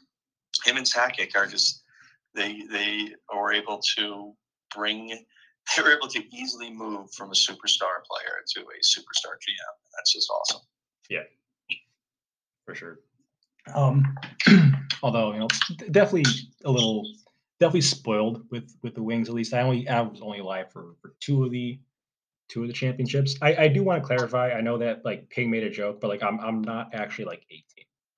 him and Sakic are just, they, they are able to bring, they were able to easily move from a superstar player to a superstar GM. That's just awesome. Yeah, for sure. Um, although, you know, definitely a little definitely spoiled with with the Wings. At least I only I was only alive for for two of the two of the championships. I, I do want to clarify. I know that like Ping made a joke, but like I'm I'm not actually like 18.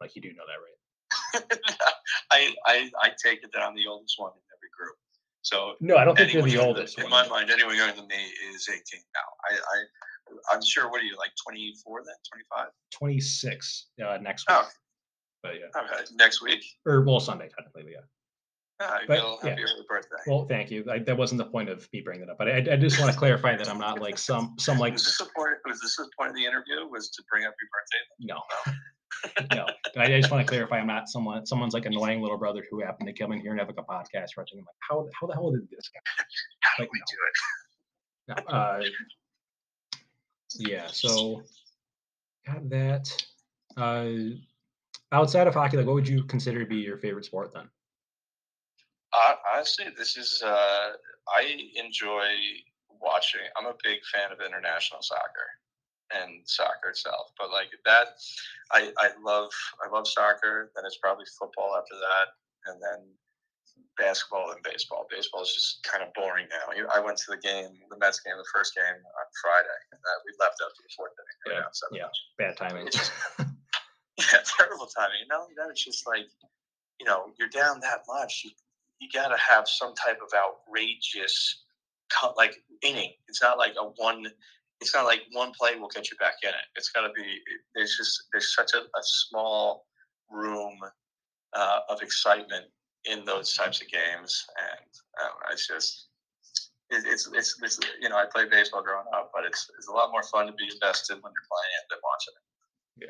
Like you do know that, right? I, I I take it that I'm the oldest one in every group. So no, I don't think you're the oldest. in my mind, anyone younger than me is 18 now. I, I I'm sure. What are you like? 24 then? 25? 26 uh, next week. Oh. But yeah. Okay. Next week. Or well, Sunday technically, yeah. Ah, but, happy yeah. birthday. Well, thank you. I, that wasn't the point of me bringing it up, but I, I just want to clarify that I'm not like some some like. Was this the point? Was this the point of the interview? Was to bring up your birthday? No. no, I just want to clarify. I'm not someone. Someone's like annoying little brother who happened to come in here and have like a podcast. Right? I'm like, how how the hell did this guy? How like, do we no. do it? No, uh, yeah. So got that. Uh, outside of hockey, like, what would you consider to be your favorite sport then? Uh, honestly, this is uh, I enjoy watching. I'm a big fan of international soccer and soccer itself, but like that, I I love I love soccer. Then it's probably football after that, and then basketball and baseball. Baseball is just kind of boring now. I went to the game, the Mets game, the first game on Friday, and that we left after the fourth inning. Yeah, yeah, bad timing. yeah, terrible timing. Not only that, it's just like you know you're down that much. You you got to have some type of outrageous like inning. It's not like a one. It's not like one play will get you back in it. It's got to be. There's just there's such a, a small room uh, of excitement in those types of games, and Um, it's just it's, it's it's you know I played baseball growing up, but it's it's a lot more fun to be invested when you're playing it than watching it.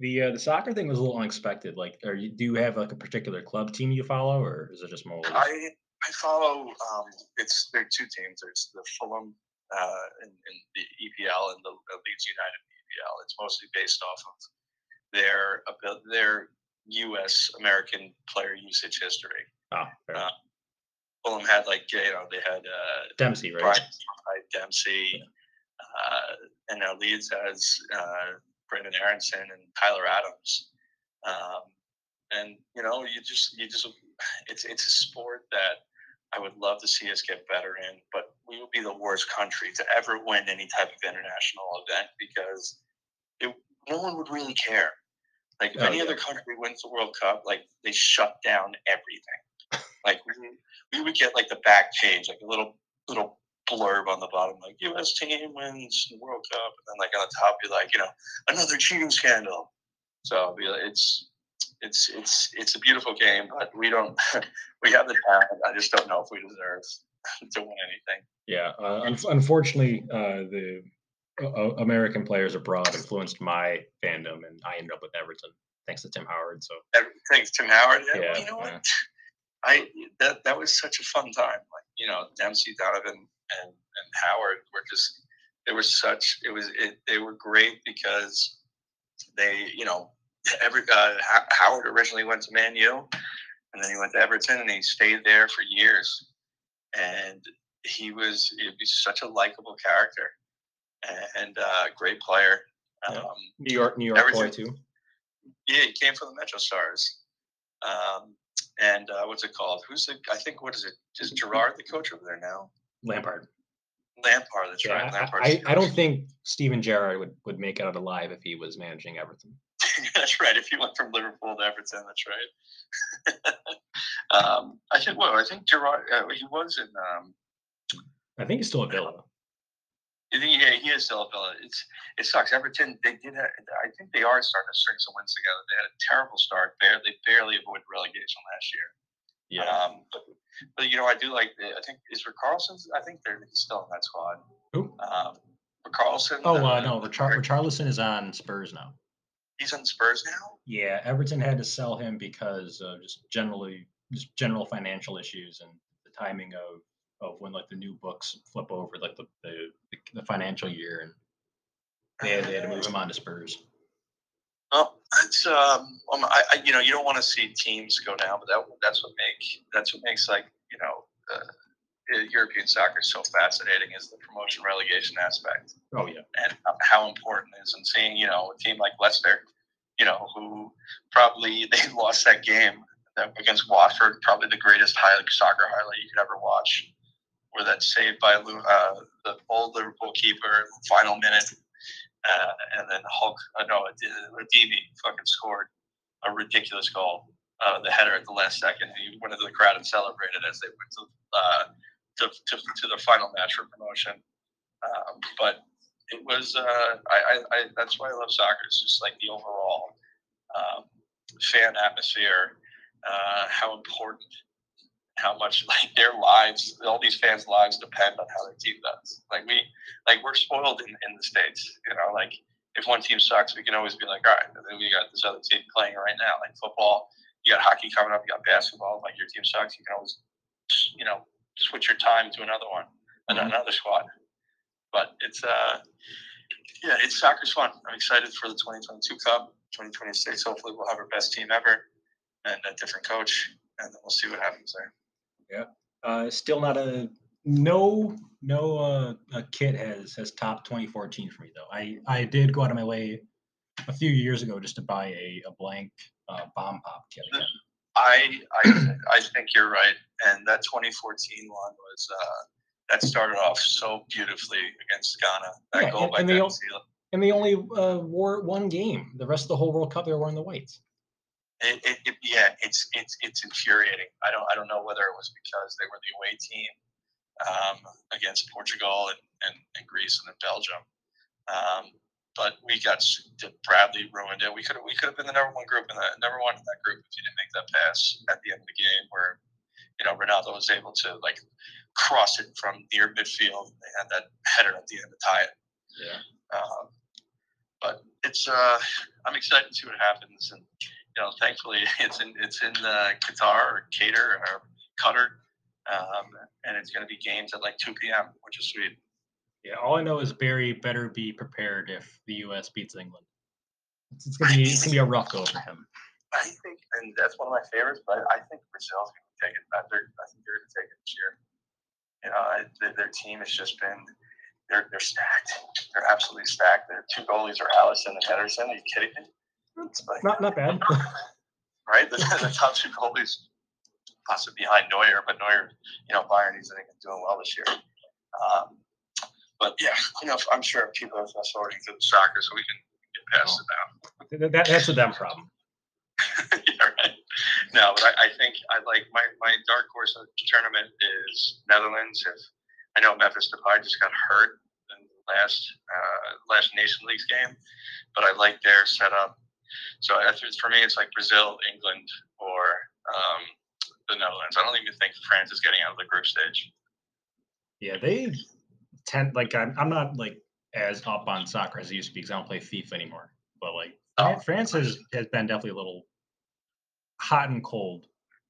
The uh, the soccer thing was a little unexpected. Like, are you do you have like a particular club team you follow, or is it just more? I I follow. Um, it's there are two teams. There's the Fulham uh, in, in the EPL and the Leeds United EPL. It's mostly based off of their their U.S. American player usage history. Oh, fair. Uh, Fulham had like you know they had uh, Dempsey, right? Brian Dempsey, uh, and now Leeds has uh, Brenden Aaronson and Tyler Adams. Um, and you know, you just you just it's it's a sport that I would love to see us get better in, but we would be the worst country to ever win any type of international event because it, no one would really care. Like if Oh, any yeah. other country wins the World Cup, like they shut down everything. like we, we would get like the back page, like a little little blurb on the bottom, like U.S. team wins the World Cup, and then like on the top, be like, you know, another cheating scandal. So it'll be like, it's it's it's it's a beautiful game, but we don't we have the talent. I just don't know if we deserve to win anything. Yeah, uh, un- unfortunately, uh, the uh, uh, American players abroad influenced my fandom, and I ended up with Everton thanks to Tim Howard. So Thanks, Tim Howard. Yeah, Yeah, you know what? yeah. I that that was such a fun time. Like you know, Dempsey, Donovan, and and Howard were just they were such it was it, they were great because they you know every uh, Howard originally went to Man U, and then he went to Everton, and he stayed there for years, and he was he was such a likable character and uh, great player. Yeah. Um, New York, New York boy too. yeah, he came from the Metro Stars. Um, and uh, what's it called? Who's the? I think what is it? Is Gerrard the coach over there now? Lampard. Lampard. That's Yeah, right. I- I, I don't think Steven Gerrard would, would make it out alive if he was managing Everton. that's right. If he went from Liverpool to Everton, that's right. um, I think. Well, I think Gerrard. Uh, he was in. Um, I think he's still at Villa. Yeah, he is still at Villa. It's it sucks. Everton. They did. Have, I think they are starting to string some wins together. They had a terrible start. Barely, they barely avoided relegation last year. Yeah. Um, but, but you know, I do like. I think is Rick Carlson's. I think they're he's still in that squad. Who? Um, Rick Carlson. Oh uh, uh, no, Richar- Richarlison is on Spurs now. he's on Spurs now. Yeah, Everton had to sell him because of just generally just general financial issues and the timing of of when like the new books flip over like the the, the financial year and they had, they had to move him on to Spurs. It's um, um I, I you know you don't want to see teams go down, but that that's what make that's what makes like you know uh, uh, European soccer so fascinating is the promotion relegation aspect Oh yeah, and how important it is. And seeing you know a team like Leicester, you know who probably they lost that game that- against Watford, probably the greatest highlight soccer highlight you could ever watch, where that saved by uh, the old Liverpool keeper, final minute, uh, and then Hulk, uh, no, Ademi fucking scored a ridiculous goal, uh, the header at the last second. He went into the crowd and celebrated as they went to uh, to, to, to the final match for promotion. Um, but it was uh, I, I, I that's why I love soccer. It's just like the overall um, fan atmosphere, uh, how important, how much like their lives, all these fans' lives depend on how their team does. Like we, like we're spoiled in, in the states. You know, like if one team sucks, we can always be like, all right, then we got this other team playing right now. Like football, you got hockey coming up, you got basketball. Like your team sucks, you can always, you know, switch your time to another one, Mhm. another squad. But it's uh, yeah, it's soccer's fun. I'm excited for the 2022 Cup, 2026. Hopefully, we'll have our best team ever and a different coach, and then we'll see what happens there. Uh, still not a no no uh, a kit has has topped 2014 for me though. I I did go out of my way a few years ago just to buy a, a blank uh, bomb pop kit again. I I I think you're right, and that 2014 one was uh, that started off so beautifully against Ghana. That Yeah, goal and- by and Dempsey. And they only uh, wore one game. The rest of the whole World Cup they were wearing the whites. It, it, it, yeah, it's it's it's infuriating. I don't I don't know whether it was because they were the away team um, against Portugal and, and, and Greece and then Belgium, um, but we got Bradley ruined it. We could we could have been the number one group in the number one in that group if you didn't make that pass at the end of the game where you know, Ronaldo was able to like cross it from near midfield. They had that header at the end to tie it. Yeah. Um, but it's uh, I'm excited to see what happens, and you know, thankfully it's in it's in uh, Qatar or Qatar or Qatar, um, and it's going to be games at like 2 p.m., which is sweet. Yeah, all I know is Barry better be prepared if the U.S. beats England. It's, it's gonna be it's gonna be a rough go for him. I think, and that's one of my favorites, but I think Brazil's going to take it. I think I think they're going to take it this year. You know, I, their, their team has just been they're they're stacked. They're absolutely stacked. Their two goalies are Alisson and Ederson. Are you kidding me? It's not not bad. right? The, the top two goalies, possibly behind Neuer, but Neuer, you know, Bayern is doing well this year. Um, but yeah, you know, I'm sure people are fast forwarding through the soccer, so we can get past Oh. it now. That, that- that's a them problem. yeah, right. No, but I, I think I like my, my dark horse of the tournament is Netherlands. If I know Memphis Depay just got hurt in the last uh, last Nation Leagues game, but I like their setup. So for me, it's like Brazil, England, or um, the Netherlands. I don't even think France is getting out of the group stage. Yeah, they tend like I'm, I'm not like as up on soccer as I used to be because I don't play FIFA anymore. But like Oh. France has has been definitely a little hot and cold.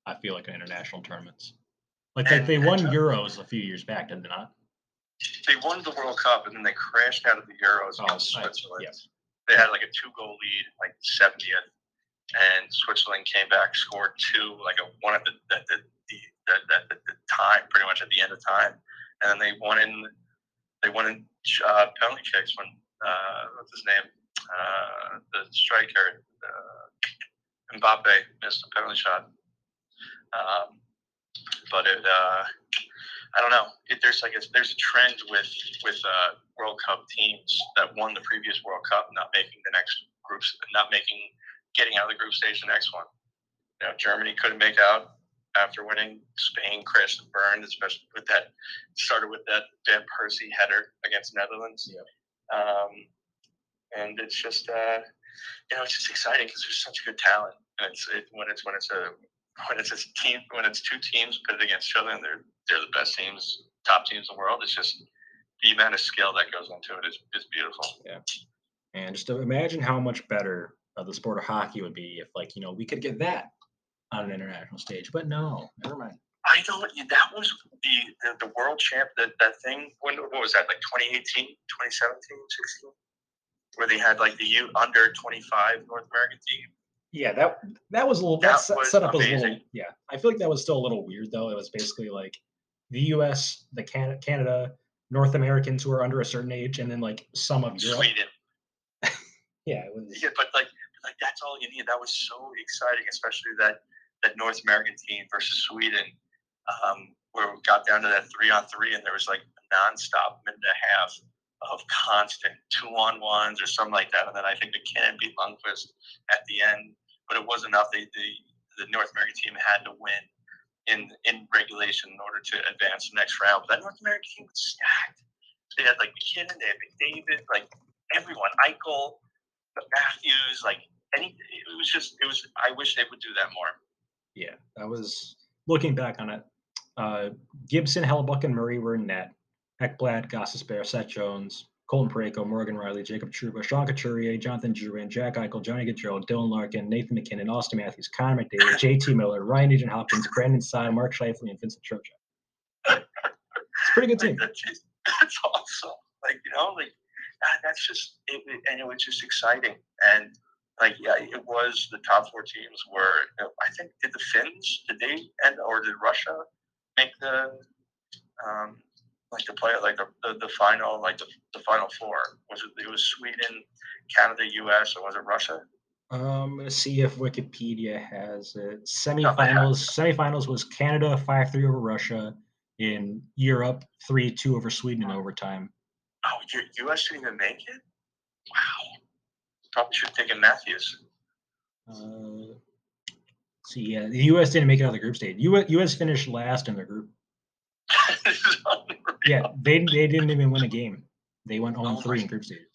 I feel like in international tournaments. Like they, And- they won and, uh, Euros a few years back, did they not? They won the World Cup and then they crashed out of the Euros Oh, against Switzerland. yes. They had like a two goal lead, like 70th, and Switzerland came back, scored two, like a one at the at the, the, the, the, the time, pretty much at the end of time, and then they won in they won in uh, penalty kicks when uh, what's his name, uh, the striker uh, Mbappe missed a penalty shot. Um, but it, uh, I don't know. It, there's like a, there's a trend with with uh, World Cup teams that won the previous World Cup not making the next groups, not making getting out of the group stage the next one. You know, Germany couldn't make out after winning. Spain crashed and burned, especially with that. Started with that Van Persie header against Netherlands. Yeah. Um, and it's just uh, you know it's just exciting because there's such good talent, and it's it, when it's when it's a when it's a team when it's two teams pitted against each other and they're they're the best teams, top teams in the world. It's just the amount of skill that goes into it is, is beautiful. Yeah, and just imagine how much better uh, the sport of hockey would be if, like, you know, we could get that on an international stage. But no, never mind. I don't. That was the the, the world champ. That that thing. When what was that? Like 2018, 2017, 16, where they had like the U under 25 North American team. Yeah, that that was a little that, That set, was up as a little yeah. I feel like that was still a little weird though. It was basically like the U.S., the Can- Canada, North Americans who are under a certain age, and then like some of Europe. Sweden. Yeah, it was. Yeah, but like like that's all you need. That was so exciting, especially that that North American team versus Sweden, um, where we got down to that three on three, and there was like a nonstop minute and a half of constant two on ones or something like that. And then I think MacKinnon beat Lundqvist at the end, but it wasn't enough. They, the the North American team had to win in in regulation in order to advance the next round. But that North American team was stacked. They had like MacKinnon, they had McDavid, like everyone, Eichel, Matthews, like any. It was just. It was. I wish they would do that more. Yeah, that was looking back on it. Uh, Gibson, Hellebuyck, and Murray were in net. Ekblad, Gostisbehere, Seth Jones, Colton Parayko, Morgan Rielly, Jacob Trouba, Sean Couturier, Jonathan Drouin, Jack Eichel, Johnny Gaudreau, Dylan Larkin, Nathan MacKinnon, Auston Matthews, Connor McDavid, JT Miller, Ryan Nugent Hopkins, Brandon Saad, Mark Scheifele, and Vincent Trocheck. It's a pretty good team. that's, just, that's awesome. Like you know, like that's just. It- and it was just exciting. And like yeah, it was the top four teams were. You know, I think did the Finns did they end or did Russia make the um like the play like the, the, the final like the, the final four was it it was Sweden, Canada, U.S. or was it Russia? Um, gonna see if Wikipedia has it. Semifinals. Semifinals was Canada five three over Russia. In Europe, three two over Sweden in overtime. Oh, U.S. didn't even make it. Wow. Probably should have taken Matthews. Uh, see, yeah, the U.S. didn't make it out of the group stage. U.S. US finished last in their group. This is unreal. Yeah, they they didn't even win a game. They went Oh 0 my 3 in group stages.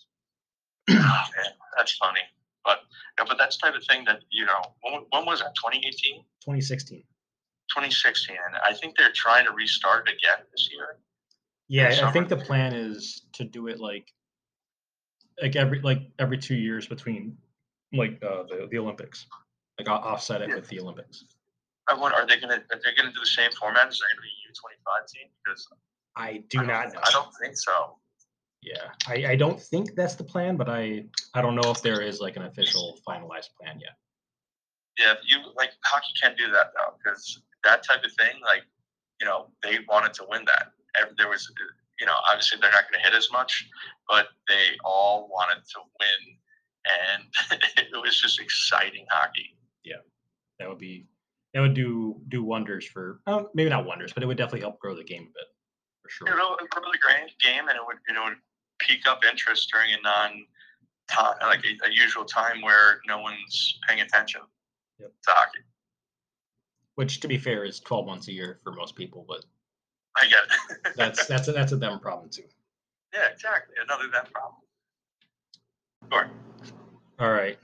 Oh, man, that's funny. But but that's the type of thing that you know. When, when was that? 2018. 2016. 2016. I think they're trying to restart again this year. Yeah, I think the plan is to do it like like every like every two years between like uh, the the Olympics, like offset it yeah. with the Olympics. I wonder, are they gonna are they gonna do the same format? Is there gonna be U twenty five team? Because I do I not know. I don't think so. Yeah, I, I don't think that's the plan, but I I don't know if there is like an official finalized plan yet. Yeah, you like hockey can't do that though, because that type of thing, like you know, they wanted to win that. There was, you know, obviously they're not going to hit as much, but they all wanted to win, and it was just exciting hockey. Yeah, that would be that would do do wonders for uh, maybe not wonders, but it would definitely help grow the game a bit for sure. It would grow the game, and it would it would peak up interest during a non time like a, a usual time where no one's paying attention yep. to hockey. Which, to be fair, is twelve months a year for most people, but I get it. that's that's a, that's a them problem too. Yeah, exactly. Another them problem. Sure. All right.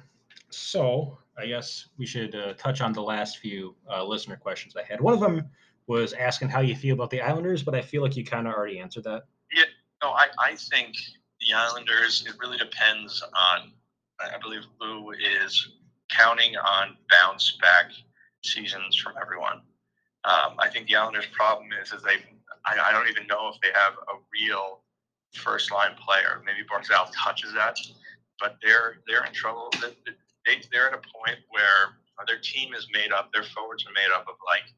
So I guess we should uh, touch on the last few uh, listener questions I had. One of them was asking how you feel about the Islanders, but I feel like you kind of already answered that. Yeah, no, I, I think the Islanders, it really depends on, I believe Lou is counting on bounce back seasons from everyone. Um, I think the Islanders' problem is, is they, I, I don't even know if they have a real first line player. Maybe Barzal touches that, but they're they're in trouble they, they're at a point where their team is made up, their forwards are made up of like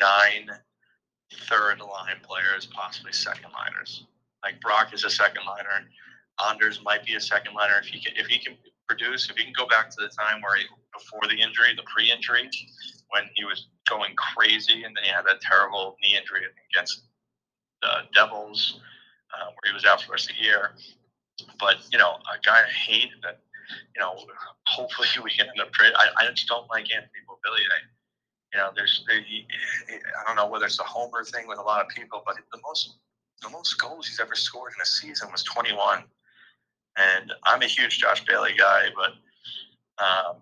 nine third line players, possibly second liners. Like Brock is a second liner. Anders might be a second liner if he can if he can produce. If he can go back to the time where he before the injury, the pre-injury, when he was going crazy, and then he had that terrible knee injury against the Devils, uh, where he was out for the rest of the year. But you know, a guy I hate that you know, hopefully we can end up trading. I, I just don't like Anthony Beauvillier. You know, there's, there, I don't know whether it's a homer thing with a lot of people, but the most, the most goals he's ever scored in a season was 21. And I'm a huge Josh Bailey guy, but um,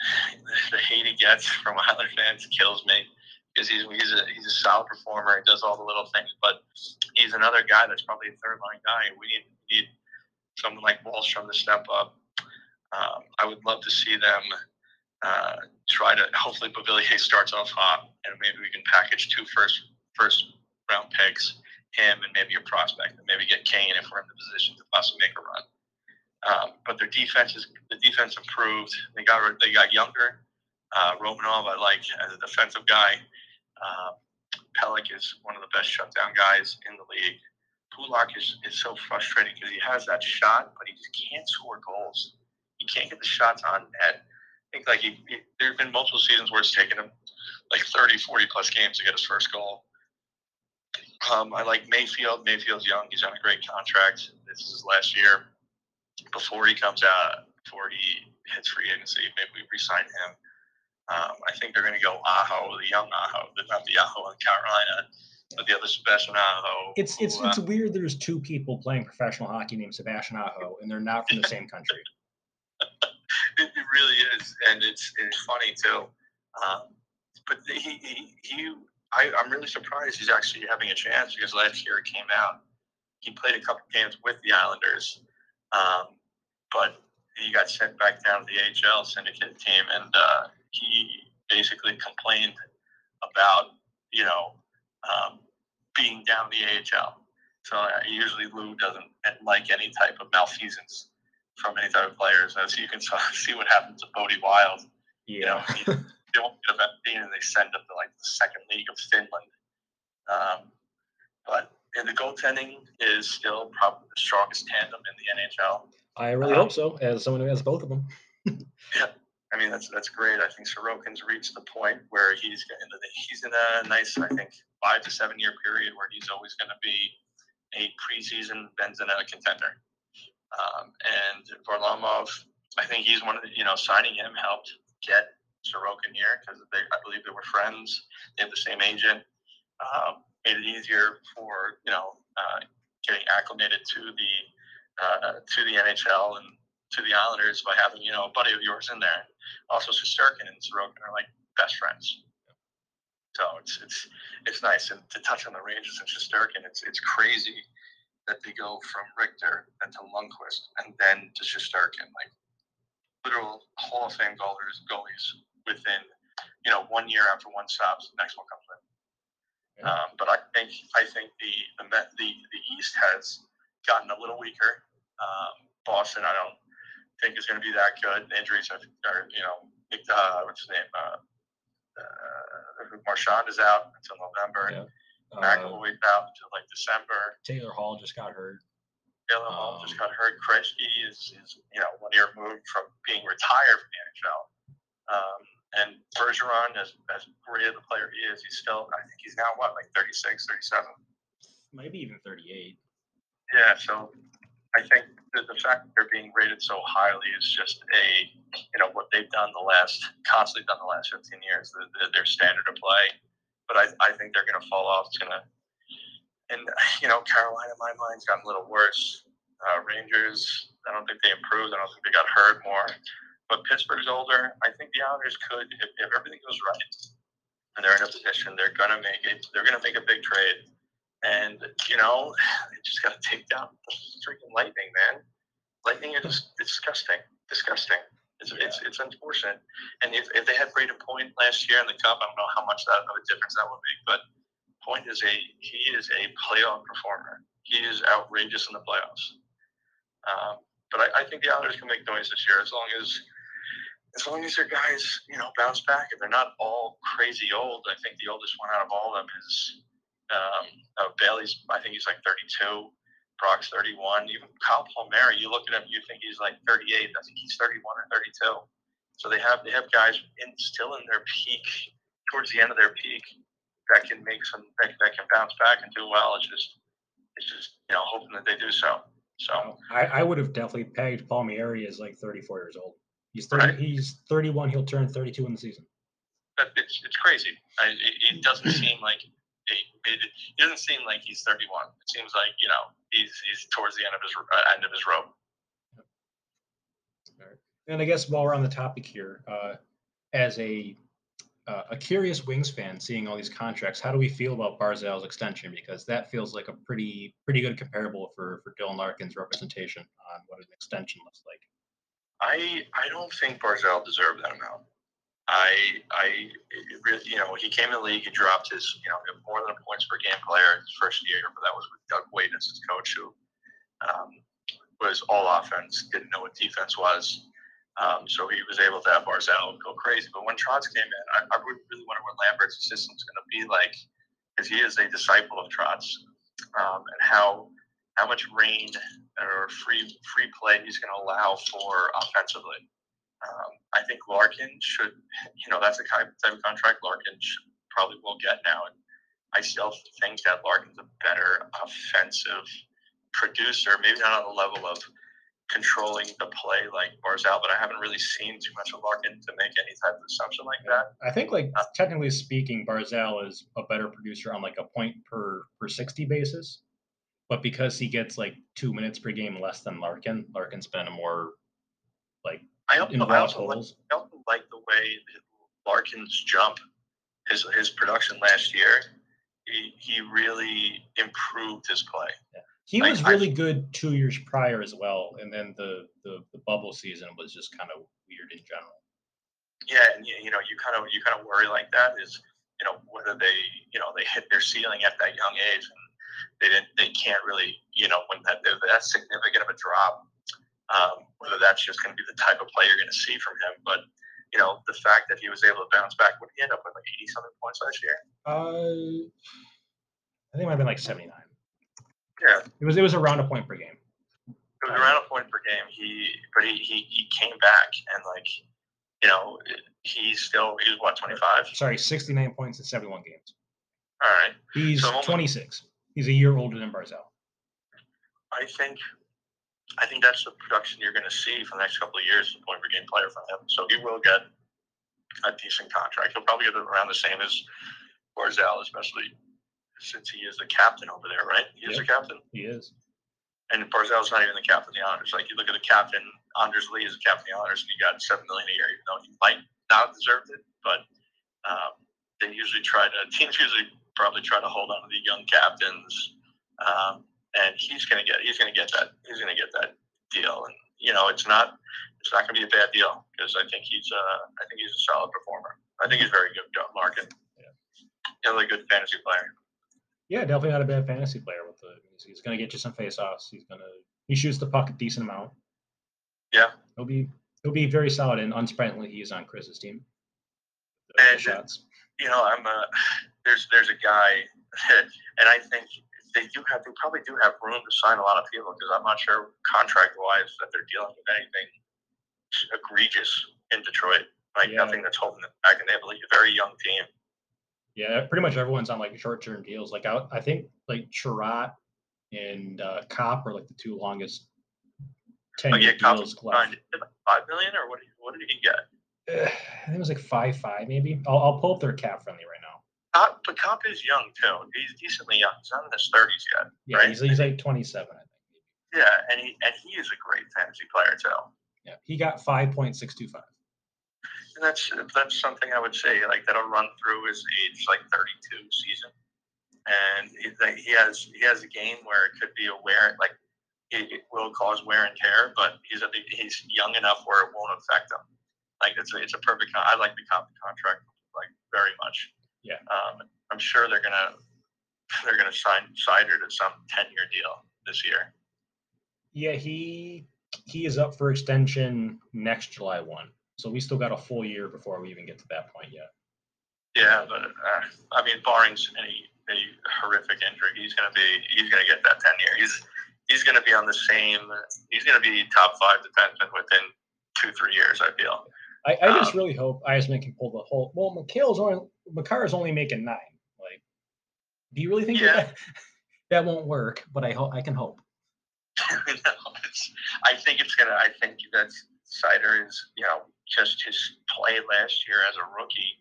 the hate he gets from Islander fans kills me because he's he's a he's a solid performer. He does all the little things, but he's another guy that's probably a third line guy. We need need someone like Wahlstrom to step up um, I would love to see them uh, try to. Hopefully, Beauvillier starts off hot, and maybe we can package two first first round picks, him and maybe a prospect, and maybe get Kane if we're in the position to possibly make a run. Um, but their defense is the defense improved. They got they got younger. Uh, Romanov, I like as a defensive guy. Uh, is one of the best shutdown guys in the league. Pulock is, is so frustrating because he has that shot, but he just can't score goals he can't get the shots on net. I think like he, he there have been multiple seasons where it's taken him like 30, 40 plus games to get his first goal. Um, I like Mayfield. Mayfield's young. He's on a great contract. This is his last year. Before he comes out, before he hits free agency, maybe we resign him. Um, I think they're going to go Aho, the young Aho, not the Aho in Carolina, but the other Sebastian Aho. It's it's who, uh, it's weird. There's two people playing professional hockey named Sebastian Aho, and they're not from the same country. Really is, and it's it's funny too. Um, but he he, he I, am really surprised he's actually having a chance because last year it came out. He played a couple games with the Islanders, um, but he got sent back down to the AHL syndicate team, and uh, he basically complained about you know um, being down the AHL. So uh, usually Lou doesn't like any type of malfeasance from any type of players. As you can see what happens to Bode Wilde. Yeah. You know, they won't get a team and they send him to like the second league of Finland. Um, but the goaltending is still probably the strongest tandem in the NHL. I really um, hope so, as someone who has both of them. yeah, I mean that's that's great. I think Sorokin's reached the point where he's in the, he's in a nice, I think, five to seven year period where he's always going to be a preseason Vezina contender. Um, and Varlamov, I think he's one of the, you know, signing him helped get Sorokin here because I believe they were friends. They have the same agent. Um, made it easier for, you know, uh, getting acclimated to the, uh, to the NHL and to the Islanders by having, you know, a buddy of yours in there. Also, Shesterkin and Sorokin are like best friends. So it's it's it's nice. And to touch on the Rangers and Shesterkin, it's it's crazy that they go from Richter and to Lundqvist and then to Shesterkin, like literal Hall of Fame goalies, goalies within you know one year after one stops, the next one comes in. Yeah. Um, but I think I think the the the the East has gotten a little weaker. Um, Boston, I don't think is going to be that good. The injuries are, are you know, uh, what's his name? Uh, uh, Marchand is out until November. Yeah. Uh, McAvoy's out until like December. Taylor Hall just got hurt. Taylor um, Hall just got hurt. Krejci is, is you know one year moved from being retired from the NHL. Um, and Bergeron, as, as great of a player he is, he's still I think he's now what like 36, 37. Maybe even 38. Yeah, so I think that the fact that they're being rated so highly is just a, you know, what they've done the last, constantly done the last 15 years, the, the, their standard of play. But I, I think they're going to fall off. It's going to, and, you know, Carolina, in my mind's gotten a little worse. Uh, Rangers, I don't think they improved. I don't think they got hurt more. But Pittsburgh's older. I think the Islanders could, if, if everything goes right, and they're in a position, they're to make it, they're to make a big trade and, you know, they just got to take down the freaking lightning, man. Lightning is disgusting. Disgusting. It's, yeah. it's, it's unfortunate. And if, if they had Brayden Point last year in the Cup, I don't know how much that of a difference that would make, but Point is a he is a playoff performer. He is outrageous in the playoffs. Um, but I, I, think the Islanders can make noise this year as long as as long as their guys, you know, bounce back. If they're not all crazy old, I think the oldest one out of all of them is um, uh, Bailey's, I think he's like 32. Brock's 31. Even Kyle Palmieri, you look at him, you think he's like 38. I think he's 31 or 32. So they have they have guys in, still in their peak, towards the end of their peak, that can make some that, that can bounce back and do well. It's just it's just you know hoping that they do so. So I, I would have definitely pegged Palmieri as like 34 years old. He's 30, right. he's 31. He'll turn 32 in the season. It's it's crazy. I, it, it doesn't seem like it, it doesn't seem like he's 31. It seems like you know he's he's towards the end of his uh, end of his rope. And I guess while we're on the topic here, uh, as a uh, a curious Wings fan, seeing all these contracts, how do we feel about Barzal's extension? Because that feels like a pretty pretty good comparable for for Dylan Larkin's representation on what an extension looks like. I I don't think Barzal deserved that amount. I, I, you know, he came in the league. He dropped his, you know, more than a points per game player his first year, but that was with Doug Weight as his coach, who um, was all offense, didn't know what defense was. Um, so he was able to have Barzal go crazy. But when Trotz came in, I, I really wonder what Lambert's is going to be like, because he is a disciple of Trotz, um, and how how much reign or free free play he's going to allow for offensively. Um, I think Larkin should, you know, that's the type of contract Larkin should, probably will get now. And I still think that Larkin's a better offensive producer, maybe not on the level of controlling the play like Barzal, but I haven't really seen too much of Larkin to make any type of assumption like that. I think, like uh, technically speaking, Barzal is a better producer on like a point per per sixty basis, but because he gets like two minutes per game less than Larkin, Larkin's been a more like I also, I also, like, I also like the way that Larkin's jump, his his production last year. He he really improved his play. Yeah. He was really I, good two years prior as well, and then the, the the bubble season was just kind of weird in general. Yeah, and you, you know you kind of you kind of worry like that is you know whether they you know they hit their ceiling at that young age and they didn't they can't really you know when that that's significant of a drop um, whether that's just going to be the type of play you're going to see from him. But you know, the fact that he was able to bounce back, what did he end up with, like 80 something points last year? Uh, I think it might have been like 79. Yeah, it was it was around a point per game. It was around a point per game. He, but he, he, he came back and like, you know, he's still he's what 25. Sorry, 69 points in 71 games. All right. He's so, 26. He's a year older than Barzal. I think I think that's the production you're going to see for the next couple of years, a point per game player from him. So he will get a decent contract. He'll probably get around the same as Barzal, especially since he is the captain over there, right? He is the captain. He is. And Barzal's not even the captain of the Honors. Like you look at the captain, Anders Lee is the captain of the Honors, and he got seven million a year, even though he might not have deserved it. But um, they usually try to teams usually probably try to hold on to the young captains, um, and he's going to get he's to get that he's to get that deal, and you know it's not it's not going to be a bad deal because I think he's uh, I think he's a solid performer. I think he's very good, Larkin. Yeah, really good fantasy player. Yeah, definitely not a bad fantasy player. With the he's, he's going to get you some face-offs. He's going to he shoots the puck a decent amount. Yeah, he'll be he'll be very solid, and unsurprisingly, he is on Chris's team. The, and the shots. you know, I'm a there's there's a guy, and I think they do have they probably do have room to sign a lot of people because I'm not sure contract wise that they're dealing with anything egregious in Detroit. Like yeah. nothing that's holding them back, and they have a very young team. Yeah, pretty much everyone's on like short term deals. Like I, I think like Chiarot and uh, Copp are like the two longest ten oh, yeah, deals left. Five million or what? Did, what did he get? Uh, I think it was like five five maybe. I'll, I'll pull up their cap friendly right now. Copp, but Copp is young too. He's decently young. He's not in his thirties yet. Yeah, right? he's, he's like twenty seven, I think. Yeah, and he and he is a great fantasy player too. Yeah, he got five point six two five. And that's that's something I would say like that'll run through his age like thirty two season, and he, he has he has a game where it could be a wear like it will cause wear and tear, but he's a he's young enough where it won't affect him. Like it's a, it's a perfect. I like the contract like very much. Yeah. Um, I'm sure they're gonna they're gonna sign Seider to some ten year deal this year. Yeah, he he is up for extension next July one. So we still got a full year before we even get to that point yet. Yeah, but uh, I mean, barring any any horrific injury, he's gonna be he's gonna get that ten year. He's he's gonna be on the same. He's gonna be top five defenseman within two three years. I feel. I, I just um, really hope Yzerman can pull the whole. Well, McHale's only Makar is only making nine. Like, do you really think yeah. that that won't work? But I hope I can hope. no, I think it's gonna. I think that Seider is, you know, just his play last year as a rookie.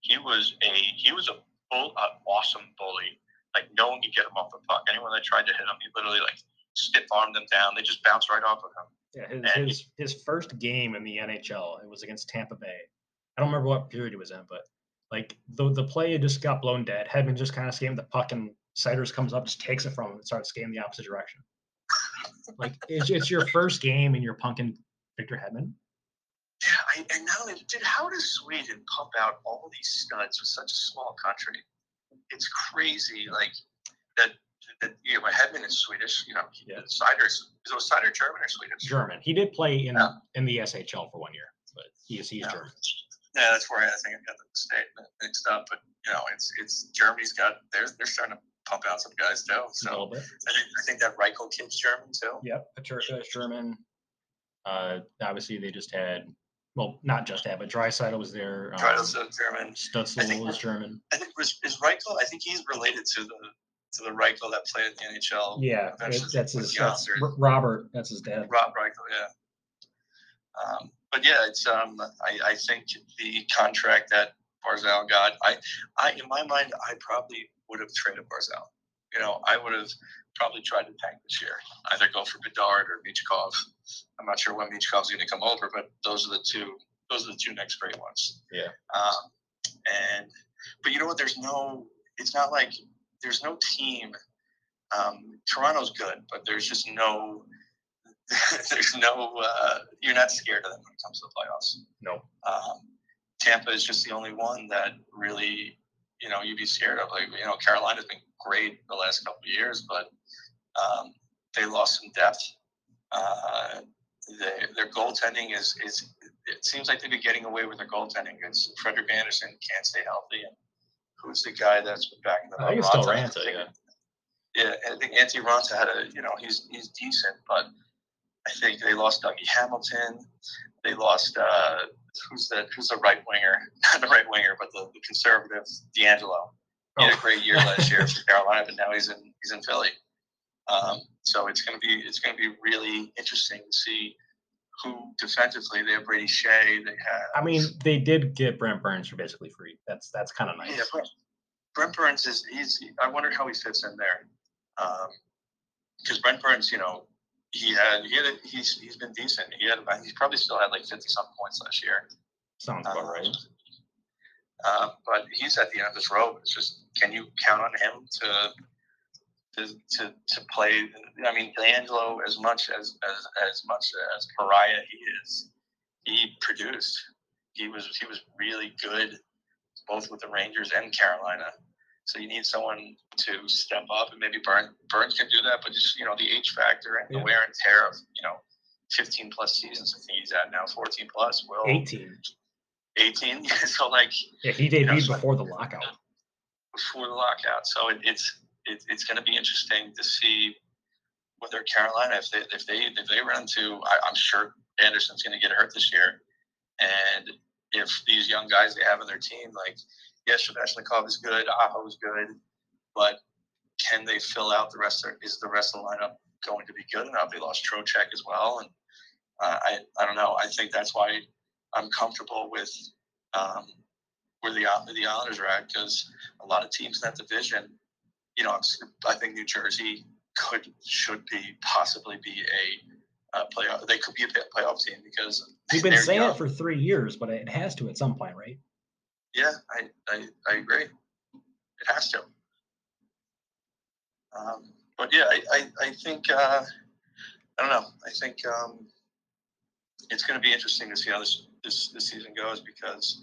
He was a he was a bull, an awesome bully. Like no one could get him off the puck. Anyone that tried to hit him, he literally like stiff armed them down. They just bounced right off of him. Yeah, his, his, his first game in the NHL, it was against Tampa Bay. I don't remember what period it was in, but like the the play just got blown dead. Hedman just kind of skating the puck, and Seiders comes up, just takes it from him, and starts skating the opposite direction. like it's, it's your first game, and you're punking Victor Hedman. Yeah, I, and now, dude, how does Sweden pump out all these studs with such a small country? It's crazy. Like that that you know, Hedman is Swedish. You know, yeah. Seider is so Seider German or Swedish? German. He did play in yeah. in the SHL for one year, but he is he's yeah. German. Yeah, that's where I think I got the state mixed up. But you know, it's it's Germany's got they're they're starting to pump out some guys too. So a little bit. I think I think that Reichel kid's German too. Yep, Peterka is German. Uh, obviously, they just had well, not just that, but Draisaitl was there. Um, Draisaitl German. Stützle was German. I think was is Reichel. I think he's related to the to the Reichel that played in the NHL. Yeah, that's his that's, Robert. That's his dad. Rob Reichel, yeah. Um, but yeah, it's um, I, I think the contract that Barzal got, I, I in my mind, I probably would have traded Barzal. You know, I would have probably tried to tank this year, either go for Bedard or Michkov. I'm not sure when Michkov's going to come over, but those are the two. Those are the two next great ones. Yeah. Um, and but you know what? There's no. It's not like there's no team. Um, Toronto's good, but there's just no. there's no. Uh, you're not scared of them when it comes to the playoffs. No. Um, Tampa is just the only one that really, you know, you'd be scared of. Like, you know, Carolina's been great the last couple of years, but um, they lost some depth. Uh, they, their goaltending is is it seems like they've been getting away with their goaltending. It's Frederik Andersen can't stay healthy, and who's the guy that's been backing them I think it's still Raanta, yeah. Yeah, I think Antti Raanta had a, you know, he's he's decent, but I think they lost Dougie Hamilton. They lost uh, who's the who's the right winger? Not the right winger, but the, the conservative DeAngelo. He had a oh. great year last year for Carolina, but now he's in he's in Philly. Um, so it's going to be it's going to be really interesting to see who defensively they have Brady Skjei. They have. I mean, they did get Brent Burns for basically free. That's that's kind of nice. Yeah, Brent, Brent Burns is he's. I wonder how he fits in there, because um, Brent Burns, you know, he had he had a, he's he's been decent. He had he's probably still had like fifty something points last year. Sounds about right. Uh, but he's at the end of his rope. It's just can you count on him to to, to, to play. I mean, DeAngelo, as much as, as as much as pariah he is, he produced. He was he was really good, both with the Rangers and Carolina. So you need someone to step up, and maybe Burns, Burns can do that. But just you know, the age factor and yeah. the wear and tear of you know, 15 plus seasons. I think he's at now 14 plus. Will 18. 18. so like. Yeah, he debuted you know, so before the lockout. Before the lockout, so it, it's it, it's going to be interesting to see whether Carolina, if they if they if they run into, I, am sure Andersen's going to get hurt this year, and if these young guys they have on their team, like yes, Svechnikov is good, Aho is good, but can they fill out the rest of is the rest of the lineup going to be good enough? They lost Trocheck as well, and uh, I I don't know. I think that's why I'm comfortable with um, where the the Islanders are at because a lot of teams in that division you know, I think New Jersey could should be possibly be a uh, playoff. They could be a playoff team because we've been saying young. it for three years, but it has to at some point, right? Yeah, I I, I agree. It has to. Um, but yeah, I I, I think uh, I don't know. I think um, it's going to be interesting to see how this this, this season goes because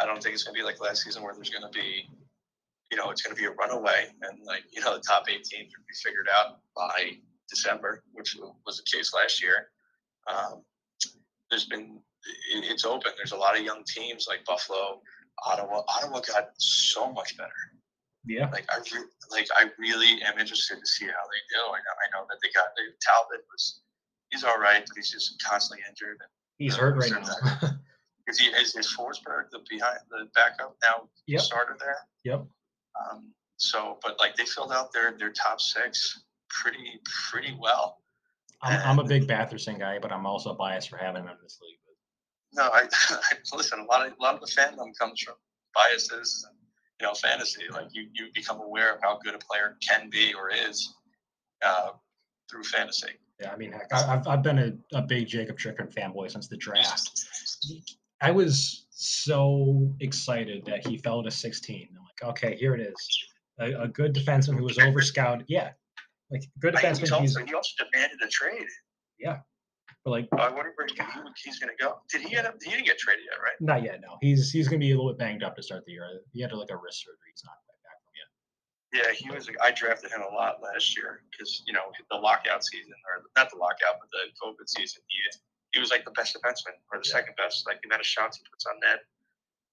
I don't think it's going to be like last season where there's going to be you know, it's going to be a runaway, and like you know, the top eight teams would be figured out by December, which was the case last year. Um, there's been it's open. There's a lot of young teams like Buffalo, Ottawa. Ottawa got so much better. Yeah. Like I re- like I really am interested to see how they do. I know I know that they got they, Talbot was he's all right, but he's just constantly injured. And, he's uh, hurt right now. is he is, is Forsberg the behind the backup now yep. starter there? Yep. Um, so, but like they filled out their their top six pretty pretty well. I'm, I'm a big Batherson guy, but I'm also biased for having him in this league. No, I, I listen. A lot of a lot of the fandom comes from biases and you know fantasy. Like you you become aware of how good a player can be or is uh, through fantasy. Yeah, I mean, heck, I, have I've been a, a big Jakob Chychrun fanboy since the draft. I was so excited that he fell to 16. I'm like, okay, here it is. A, a good defenseman who was over scouted. Yeah. Like good defenseman. He also, he also demanded a trade. Yeah. But like, I wonder where he, he's going to go. Did he end up? He didn't get traded yet, right? Not yet. No, he's he's going to be a little bit banged up to start the year. He had to like a wrist surgery. He's not back from yet. Yeah, he was. I drafted him a lot last year because you know the lockout season, or not the lockout, but the COVID season. He he was like the best defenseman or the yeah. second best. Like the amount of shots he puts on net.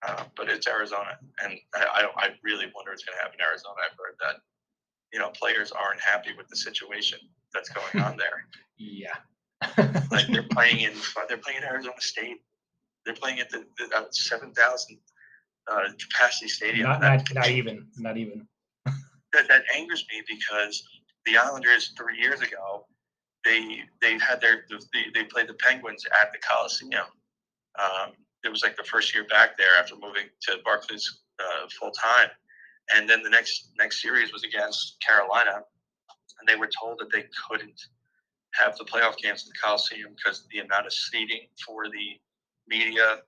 Uh, but it's Arizona, and I, I, I really wonder what's going to happen in Arizona. I've heard that you know players aren't happy with the situation that's going on there. yeah, like they're playing in they're playing in Arizona State. They're playing at the, the uh, seven thousand uh, capacity stadium. Not, not, not even, not even. that, that angers me because the Islanders three years ago they they had their they, they played the Penguins at the Coliseum. Um, it was like the first year back there after moving to Barclays uh, full time, and then the next next series was against Carolina, and they were told that they couldn't have the playoff games at the Coliseum because the amount of seating for the media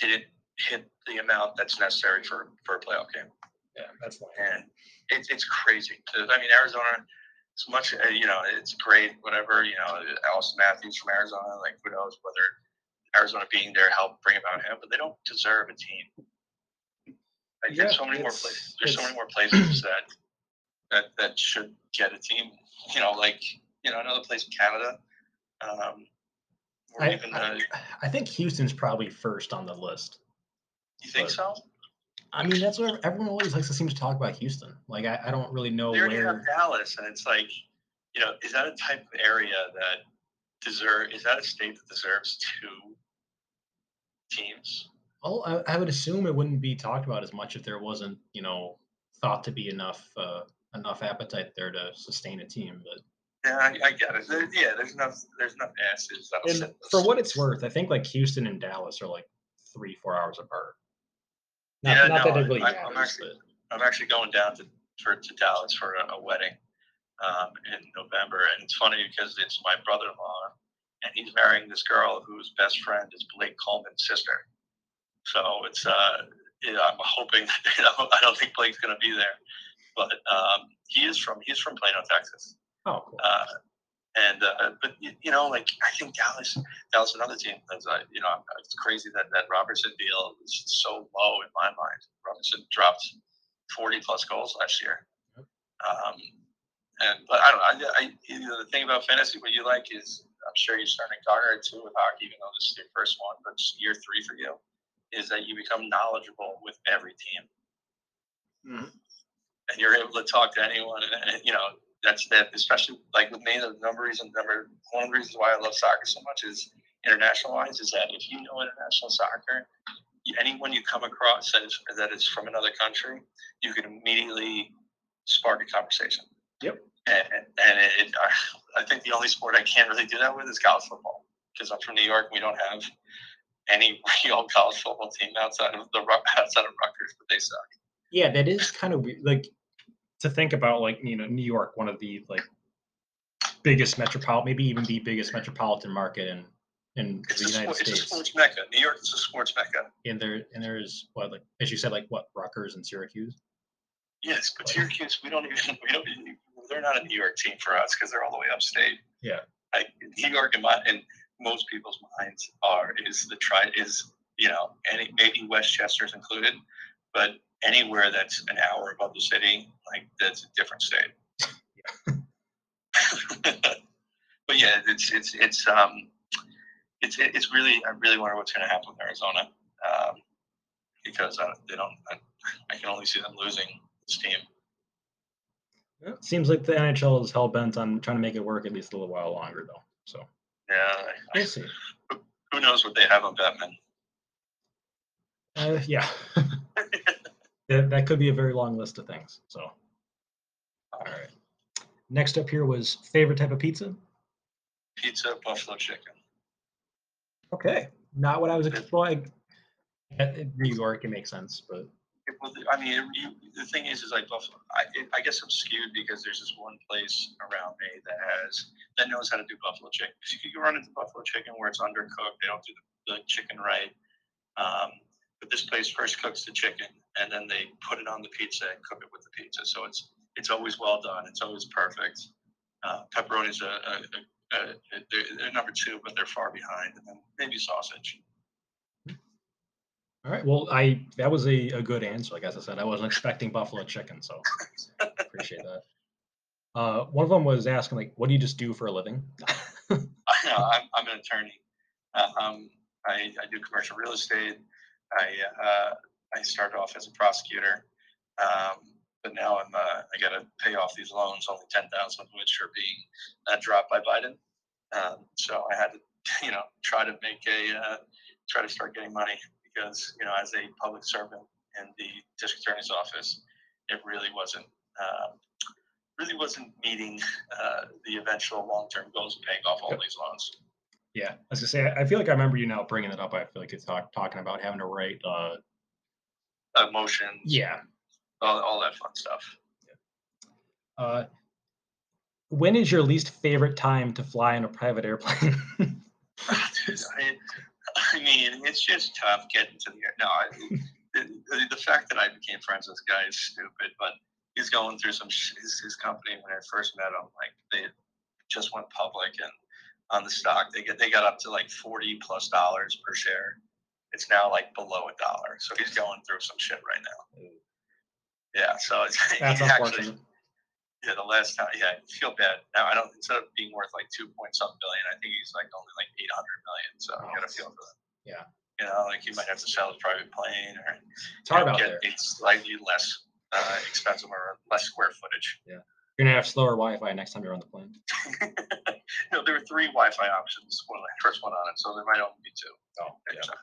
didn't hit the amount that's necessary for for a playoff game. Yeah, that's like and it's it's crazy. I mean, Arizona as much uh, you know, it's great. Whatever you know, Auston Matthews from Arizona. Like who knows whether Arizona being there helped bring about him, but they don't deserve a team. Like, yeah, there's so many more places. There's so many more places that that that should get a team. You know, like you know another place in Canada. Um, I, even, uh, I, think Houston's probably first on the list. You think so? I mean, that's what everyone always likes to seem to talk about Houston. Like, I, I don't really know they where. Have Dallas, and it's like, you know, is that a type of area that deserve? Is that a state that deserves two teams? Well, I, I would assume it wouldn't be talked about as much if there wasn't, you know, thought to be enough uh, enough appetite there to sustain a team. But yeah, I, I get it. There, yeah, there's enough there's enough asses. And for what it's worth, I think like Houston and Dallas are like three four hours apart. Not, yeah, not no, that it really I, matters, I'm actually. I'm actually going down to for to Dallas for a, a wedding um, in November, and it's funny because it's my brother-in-law, and he's marrying this girl whose best friend is Blake Coleman's sister. So it's uh, you know, I'm hoping. You know, I don't think Blake's going to be there, but um, he is from he's from Plano, Texas. Oh, cool. Uh, and uh, but you, you know, like I think Dallas, Dallas, another team. That's uh, you know, it's crazy that that Robertson deal is so low in my mind. Robertson dropped forty plus goals last year. Um, and but I don't know. I, I, you know, the thing about fantasy, what you like is I'm sure you're starting to garner too with hockey, even though this is your first one, but it's year three for you, is that you become knowledgeable with every team. Mhm. And you're able to talk to anyone, and, and you know that's that. Especially like with me, the number reason, number one of the reasons why I love soccer so much is international wise, is that if you know international soccer, anyone you come across that is that is from another country, you can immediately spark a conversation. Yep. And, and it, it, I think the only sport I can't really do that with is college football because I'm from New York. We don't have any real college football team outside of the outside of Rutgers, but they suck. Yeah, that is kind of weird. Like to think about, like you know, New York, one of the like biggest metropolitan, maybe even the biggest metropolitan market in in It's, the a, United sport, it's a States. sports mecca. New York is a sports mecca. And there and there's what like as you said, like what Rutgers and Syracuse. Yes, but Syracuse, we don't even we don't. even- They're not a New York team for us because they're all the way upstate. Yeah. Like New York, in my in most people's minds, are is the try is you know any maybe Westchester's included, but anywhere that's an hour above the city, like that's a different state. but yeah, it's it's it's um it's it's really I really wonder what's going to happen with Arizona um, because I, they don't I, I can only see them losing this team. Seems like the NHL is hell bent on trying to make it work at least a little while longer, though. So Yeah, we'll see. who knows what they have on Batman? Uh, yeah, that, that could be a very long list of things. So, all right. Next up here was favorite type of pizza. Pizza, buffalo chicken. Okay, not what I was expecting. In New York, it makes sense, but well, I mean, it, you, the thing is, is like buffalo. I, it, I guess I'm skewed because there's this one place around me that has that knows how to do buffalo chicken. Because you can run into buffalo chicken where it's undercooked. They don't do the, the chicken right. Um, but this place first cooks the chicken and then they put it on the pizza and cook it with the pizza. So it's it's always well done. It's always perfect. Uh, pepperoni's a, a, a, a they're, they're number two, but they're far behind. And then maybe sausage. all right. Well, I that was a, a good answer. Like as I said, I wasn't expecting buffalo chicken, so appreciate that. Uh, one of them was asking like, "What do you just do for a living?" I know, I'm, I'm an attorney. Um, I, I do commercial real estate. I uh, I started off as a prosecutor, um, but now I'm uh, I got to pay off these loans, only ten thousand of which are being uh, dropped by Biden. Um, so I had to, you know, try to make a uh, try to start getting money because you know, as a public servant in the district attorney's office, it really wasn't. Uh, really wasn't meeting uh, the eventual long-term goals of paying off all Yep. these loans. yeah, as I say, I I feel like I remember you now bringing it up. I feel like it's talk, talking about having to write. Uh, Emotions, yeah. all, all that fun stuff. Uh, when is your least favorite time to fly in a private airplane? I, I mean, it's just tough getting to the air. No, I, the, the, the fact that I became friends with this guy is stupid, but he's going through some sh- his, his company when I first met him. Like they just went public and on the stock they get they got up to like forty plus dollars per share. It's now like below a dollar, so he's going through some shit right now. Yeah, so it's That's actually yeah, the last time, yeah, I feel bad. Now I don't instead of being worth like two point something billion, I think he's like only like eight hundred million. So Oh, I got to feel for that. yeah. You know, like he might have to sell his private plane or It's hard know, out get there. a slightly less uh, expensive or less square footage. Yeah. You're gonna have slower Wi-Fi next time you're on the plane. you know, there were three Wi-Fi options when I first went on it, so there might only be two. Oh, yeah. Right.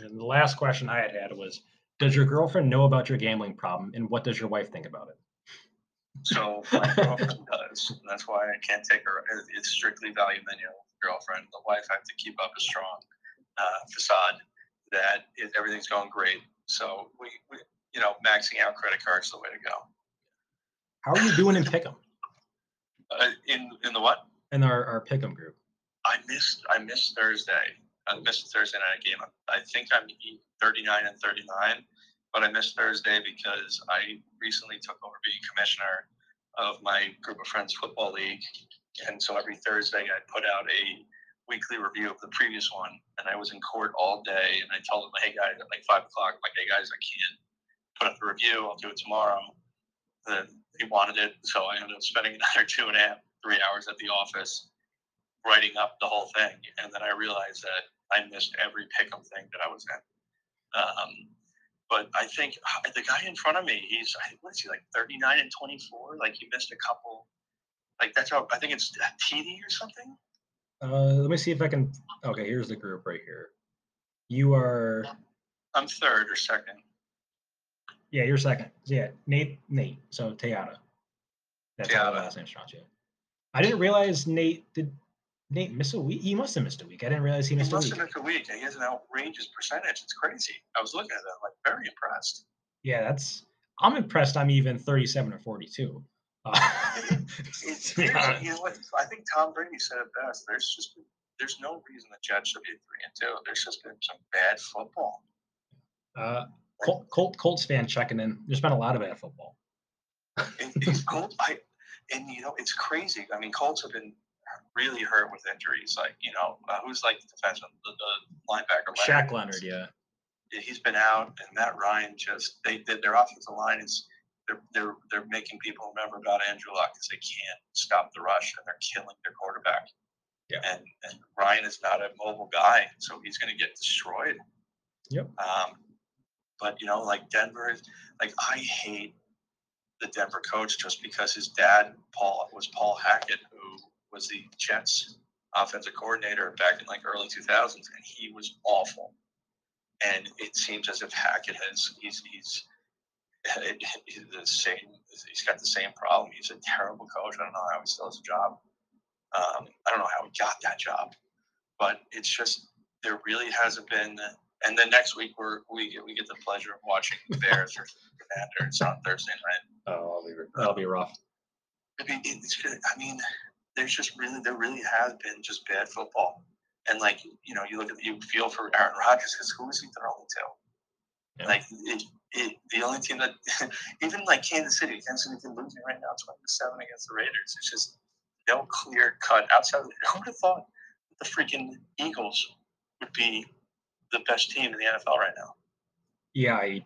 And the last question I had had was, does your girlfriend know about your gambling problem, and what does your wife think about it? so my girlfriend does. That's why I can't take her. It's strictly value menu girlfriend. The wife have to keep up a strong uh, facade that it, everything's going great. So we, we, you know, maxing out credit cards is the way to go. How are you doing in Pick'em? Uh, in in the what? In our, our Pick'em group. I missed I missed Thursday. I missed the Thursday night game. I think I'm 39 and 39, but I missed Thursday because I recently took over being commissioner of my group of friends football league, and so every Thursday I put out a weekly review of the previous one, and I was in court all day, and I told them, hey guys, at like five o'clock, I'm like, hey guys, I can't put up the review. I'll do it tomorrow. Then they wanted it, so I ended up spending another two and a half, three hours at the office writing up the whole thing, and then I realized that I missed every pickup thing that I was in. Um, but I think uh, the guy in front of me, he's what is he like 39 and 24? Like he missed a couple. Like that's how I think it's TD or something. Uh, let me see if I can. Okay, here's the group right here. You are. I'm third or second. Yeah, you're second. Yeah, Nate. Nate. So Tejada. That's how the last name's pronounced. Yeah. I didn't realize Nate did. Nate miss a week. He must have missed a week. I didn't realize he missed he a week. He must have missed a week. He has an outrageous percentage. It's crazy. I was looking at that, like very impressed. Yeah, that's. I'm impressed. I'm even 37 or 42. Uh, it's, yeah. you know what? I think Tom Brady said it best. There's just there's no reason the Jets should be three and two. There's just been some bad football. Uh, Colt, Colt, Colts fan checking in. There's been a lot of bad football. it's Colt, I, and you know it's crazy. I mean, Colts have been really hurt with injuries. Like you know, uh, who's like the defensive, the, the linebacker, Shaq Leonard. Yeah, he's been out, and Matt Ryan just they did their offensive line is they're they're they're making people remember about Andrew Luck because they can't stop the rush and they're killing their quarterback. Yeah. And and Ryan is not a mobile guy, so he's going to get destroyed. Yep. Um, but you know, like Denver is like I hate the Denver coach just because his dad Paul was Paul Hackett, who was the Jets offensive coordinator back in like early 2000s, and he was awful. And it seems as if Hackett has he's he's he's the same. He's got the same problem. He's a terrible coach. I don't know how he still has a job. Um, I don't know how he got that job, but it's just there really hasn't been. And then next week we're we get we get the pleasure of watching the Bears or Commanders on Thursday night. Oh, that'll be rough. I mean, it's good. I mean, there's just really there really has been just bad football, and like you know, you look at you feel for Aaron Rodgers because who is he throwing to? Yeah. Like it, it, the only team that even like Kansas City, Kansas City losing right now, twenty to seven against the Raiders. It's just no clear cut outside. Of, who would have thought the freaking Eagles would be the best team in the NFL right now? Yeah, I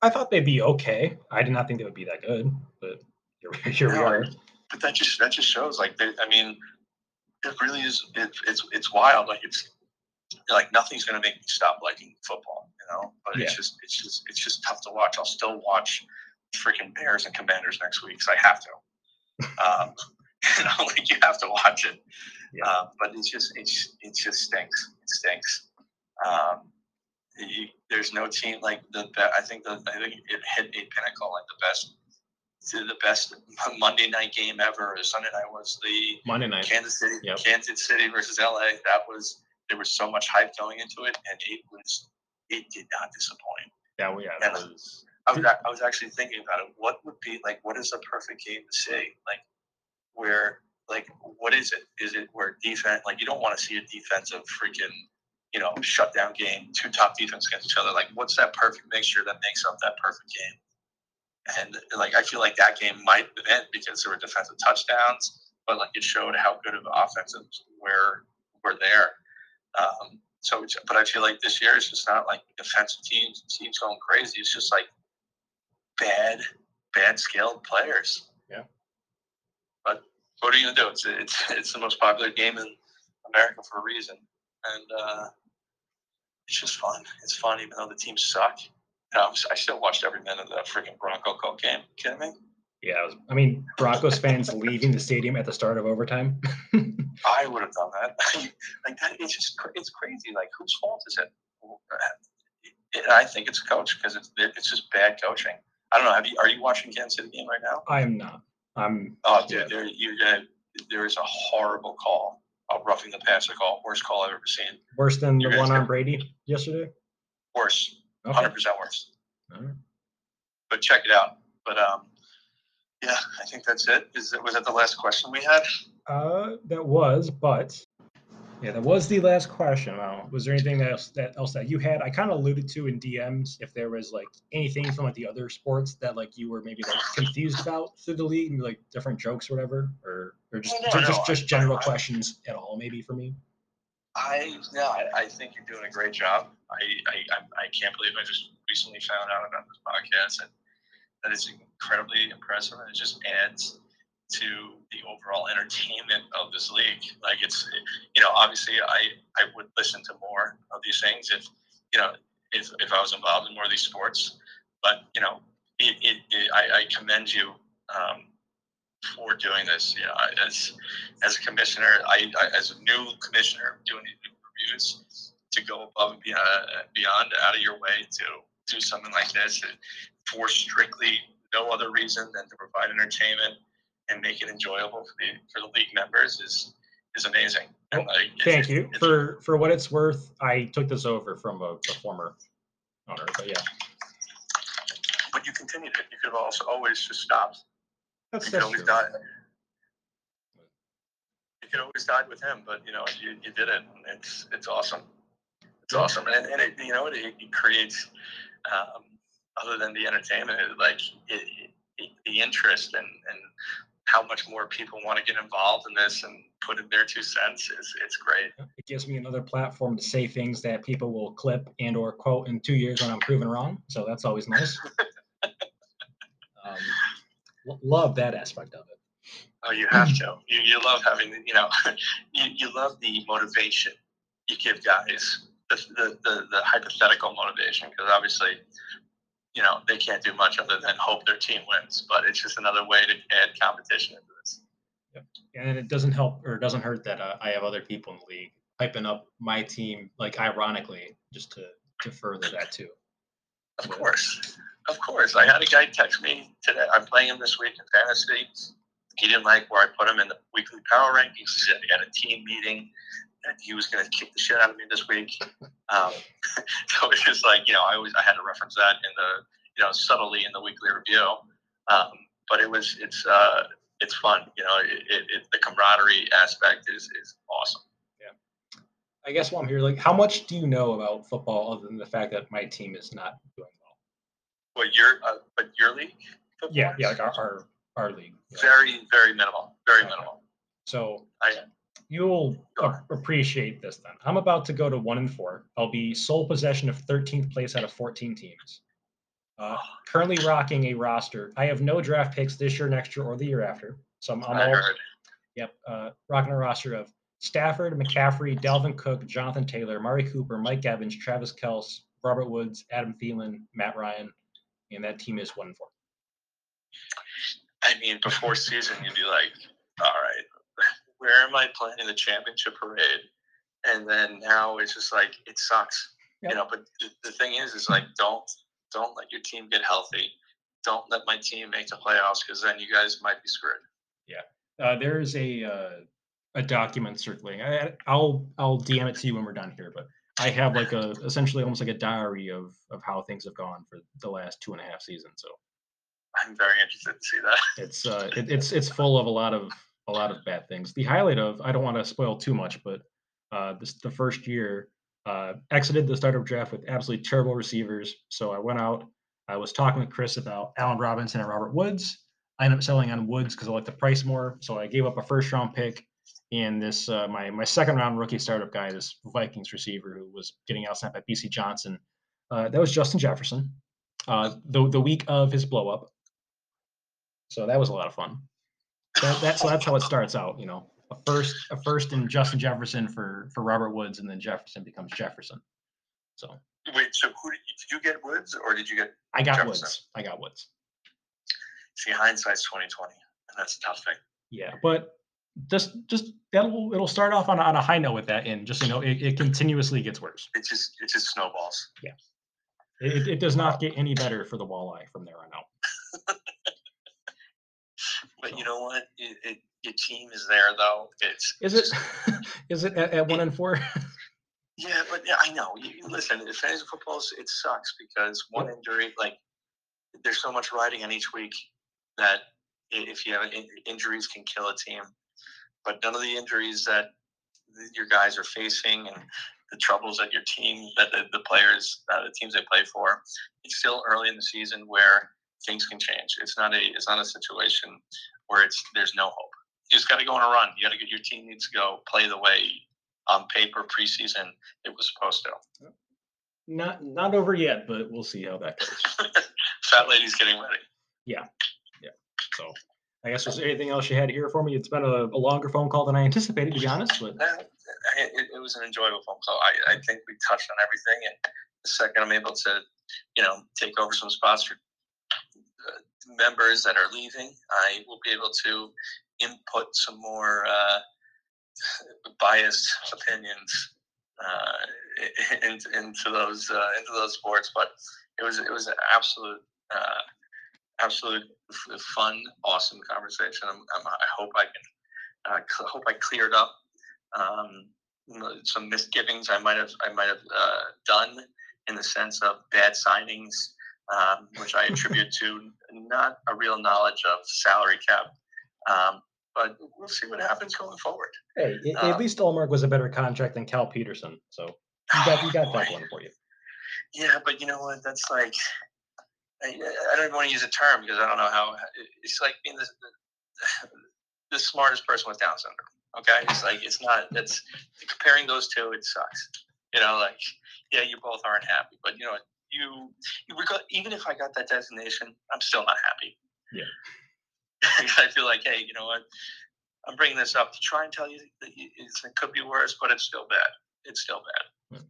I thought they'd be okay. I did not think they would be that good, but here, here no, we are. But that just that just shows like they, I mean, it really is. It, it's it's wild. Like it's like nothing's going to make me stop liking football, you know. But yeah. it's just it's just it's just tough to watch. I'll still watch freaking Bears and Commanders next week because I have to. Um, you know, like you have to watch it. Yeah. Uh, but it's just it's it just stinks. It stinks. Um, you, there's no team like the. I think the I think it hit a pinnacle like the best the best Monday night game ever. Sunday night was the Monday night Kansas City, yep. Kansas City versus LA. That was there was so much hype going into it, and it was it did not disappoint. Yeah, we yeah, was. I was I was actually thinking about it. What would be like? What is a perfect game to see? Like where like what is it? Is it where defense like you don't want to see a defensive freaking you know shutdown game, two top defense against each other. Like what's that perfect mixture that makes up that perfect game? And like I feel like that game might have been it because there were defensive touchdowns, but like it showed how good of offenses were were there. Um, so, but I feel like this year it's just not like defensive teams teams going crazy. It's just like bad, bad skilled players. Yeah. But what are you gonna do? It's it's it's the most popular game in America for a reason, and uh, it's just fun. It's fun, even though the teams suck. You know, I still watched every minute of that freaking Bronco Colts game. You kidding me? Yeah, I, was, I mean Broncos fans leaving the stadium at the start of overtime. I would have done that. like that, it's just it's crazy. Like whose fault is it? Uh, I think it's a coach because it's it's just bad coaching. I don't know. Have you are you watching Kansas City game right now? I am not. I'm. Oh, dude, there you're gonna. There is a horrible call, a roughing the passer call, worst call I've ever seen. Worse than the one on Brady yesterday. Worse, hundred okay. percent worse. But check it out. But um, yeah, I think that's it. Is it was that the last question we had? Uh, that was, but Yeah, that was the last question. Now, was there anything else that else that you had? I kind of alluded to in DMs if there was like anything from like the other sports that like you were maybe like confused about through the league, maybe, like different jokes or whatever, or or just Oh, no, just, no, just, I- general I- questions at all, maybe for me. I no, I, I think you're doing a great job. I, I I can't believe I just recently found out about this podcast, and that is incredibly impressive, and it just adds to the overall entertainment of this league. Like it's, you know, obviously I I would listen to more of these things if you know if if I was involved in more of these sports, but you know, it, it, it I, I commend you. Um, for doing this, you know, as as a commissioner, I, I as a new commissioner doing these reviews, to go above and beyond, beyond out of your way to do something like this for strictly no other reason than to provide entertainment and make it enjoyable for the for the league members is is amazing. Well, like, Thank you for for what it's worth. I took this over from a, a former owner, but yeah, But you continued it. You could have also always just stopped. that's You could always true. die. You could always died with him, but you know you, you did it. It's it's awesome. It's awesome, and, and it, you know it, it creates um, other than the entertainment, like it, it, the interest and and how much more people want to get involved in this and put in their two cents is it's great. It gives me another platform to say things that people will clip and or quote in two years when I'm proven wrong. So that's always nice. um, lo- love that aspect of it. Oh, you have to. You, you love having, you know, you, you love the motivation you give guys, the, the, the, the hypothetical motivation, because obviously, you know, they can't do much other than hope their team wins. But it's just another way to add competition into this. And it doesn't help or it doesn't hurt that uh, I have other people in the league hyping up my team, like ironically, just to to further that too. Of Yeah. course. Of course. I had a guy text me today. I'm playing him this week in fantasy. He didn't like where I put him in the weekly power rankings. He said he had a team meeting he was going to kick the shit out of me this week. Um, so it's just like, you know, I always, I had to reference that in the, you know, subtly in the weekly review. Um, but it was, it's, uh, it's fun. You know, it, it, it, the camaraderie aspect is, is awesome. Yeah. I guess while I'm here, like, how much do you know about football other than the fact that my team is not doing well? But your, uh, but your league? Football? Yeah, yeah, like our our, our league. yeah. Very, very minimal. Very Okay. minimal. So I, You'll appreciate this then. I'm about to go to one and four. I'll be sole possession of 13th place out of 14 teams. Uh, currently rocking a roster. I have no draft picks this year, next year, or the year after. So I'm, I'm all, heard. yep, uh, rocking a roster of Stafford, McCaffrey, Dalvin Cook, Jonathan Taylor, Amari Cooper, Mike Evans, Travis Kelce, Robert Woods, Adam Thielen, Matt Ryan, and that team is one and four. I mean, before season, you'd be like, all right, where am I planning the championship parade? And then now it's just like it sucks, Yep. you know. But the, the thing is, is like don't don't let your team get healthy. Don't let my team make the playoffs because then you guys might be screwed. Uh, there is a uh, a document circulating. I, I'll I'll DM it to you when we're done here. But I have like a essentially almost like a diary of of how things have gone for the last two and a half seasons. So I'm very interested to see that. it's uh it, it's it's full of a lot of a lot of bad things. The highlight of I don't want to spoil too much, but uh, this the first year uh, exited the startup draft with absolutely terrible receivers. So I went out. I was talking with Chris about Allen Robinson and Robert Woods. I ended up selling on Woods because I like the price more. So I gave up a first round pick and this uh, my my second round rookie startup guy, this Vikings receiver who was getting outsnapped by Bisi Johnson. Uh, that was Justin Jefferson. Uh, the the week of his blow up. So that was a lot of fun. That, that so that's how it starts out. You know, a first a first in Justin Jefferson for for Robert Woods, and then Jefferson becomes Jefferson. So Wait, so who did you, did you get Woods or did you get? I got Jefferson. Woods. I got Woods. See, hindsight's twenty twenty, and that's a tough thing. Yeah, but just just that'll it'll start off on a, on a high note with that, and just you know it, it continuously gets worse. It just it just snowballs. Yeah, it, it does not get any better for the walleye from there on out. But you know what? It, it, your team is there though. It's Is it is it at, at one and four? Yeah, but yeah, I know. You, listen, fantasy football it sucks because one injury, like, there's so much riding on each week that if you have in- injuries can kill a team. But none of the injuries that your guys are facing and the troubles that your team, that the, the players, uh, the teams they play for. It's still early in the season where things can change. It's not a it's not a situation where it's there's no hope. You just got to go on a run. You got to get your team needs to go play the way on paper preseason it was supposed to. Not not over yet, but we'll see how that goes. Fat lady's getting ready. Yeah, yeah. So I guess was there anything else you had here for me? It's been a, a longer phone call than I anticipated, to be honest. But it, it was an enjoyable phone call. I, I think we touched on everything, and the second I'm able to, you know, take over some spots for uh, members that are leaving, I will be able to input some more uh, biased opinions uh, into, into those uh, into those sports. But it was it was an absolute uh, absolute fun, awesome conversation. I'm, I'm, i hope I can uh, cl- hope I cleared up um, some misgivings I might have I might have uh, done in the sense of bad signings, um, which I attribute to not a real knowledge of salary cap. Um, but we'll see what happens going forward. Hey, um, at least Ullmark was a better contract than Cal Petersen, so you got you got oh, that one for you. Yeah, but you know what? That's like I, I don't even want to use a term because I don't know how. It's like being the, the, the smartest person with Down syndrome. Okay, it's like it's not. It's comparing those two. It sucks. You know, like yeah, you both aren't happy, but you know, you, you even if I got that designation, I'm still not happy. Yeah. I feel like, hey, you know what? I'm bringing this up to try and tell you that it could be worse, but it's still bad. It's still bad.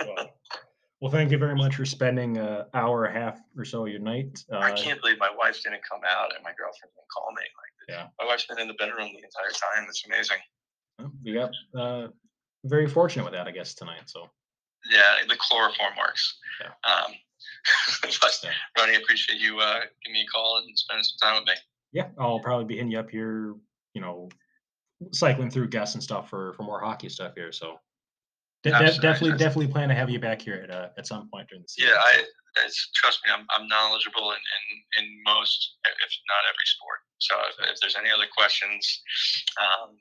well, well, thank you very much for spending an hour and a half or so of your night. Uh, I can't believe my wife didn't come out and my girlfriend didn't call me. Like, yeah. My wife's been in the bedroom the entire time. It's amazing. Well, we got uh, very fortunate with that, I guess, tonight. So. Yeah, the chloroform works. Yeah. Um, but yeah. Ronnie, I appreciate you uh, giving me a call and spending some time with me. Yeah, I'll probably be hitting you up here. You know, cycling through guests and stuff for for more hockey stuff here. So. De- definitely, definitely plan to have you back here at uh, at some point during the season. Yeah, I trust me, I'm, I'm knowledgeable in, in, in most, if not every sport. So if, if there's any other questions, um,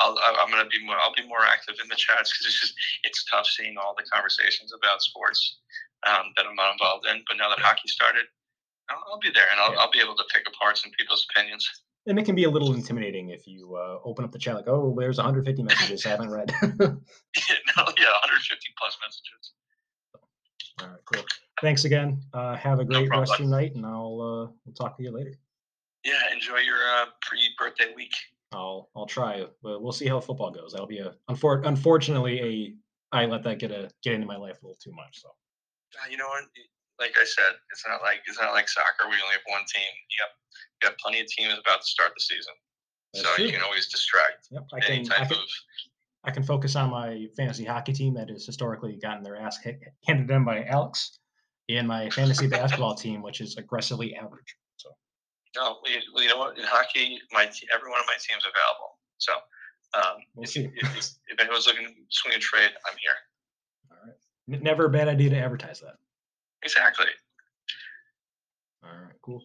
I'll, I'm going to be more, I'll be more active in the chats because it's just, it's tough seeing all the conversations about sports um, that I'm not involved in. But now that hockey started, I'll, I'll be there and I'll, yeah. I'll be able to pick apart some people's opinions. And it can be a little intimidating if you uh, open up the chat like, oh, there's 150 messages I haven't read. yeah, no, yeah, 150 plus messages. All right, cool. Thanks again. Uh, have a great no rest of your night, and I'll uh, we'll talk to you later. Yeah, enjoy your uh, pre-birthday week. I'll I'll try, but we'll see how football goes. That'll be a unfor- unfortunately a I let that get a get into my life a little too much. So. Uh, you know what? Like I said, it's not like it's not like soccer. We only have one team. Yep, got you got plenty of teams about to start the season, That's so true. you can always distract. Yep, I can. I can, of, I can focus on my fantasy hockey team that has historically gotten their ass handed to them by Alex, and my fantasy basketball team, which is aggressively average. So. No, well, you know what? In hockey, my every one of my teams available. So, um, we'll if, if, if anyone's looking to swing a trade, I'm here. All right. Never a bad idea to advertise that. Exactly. All right. Cool.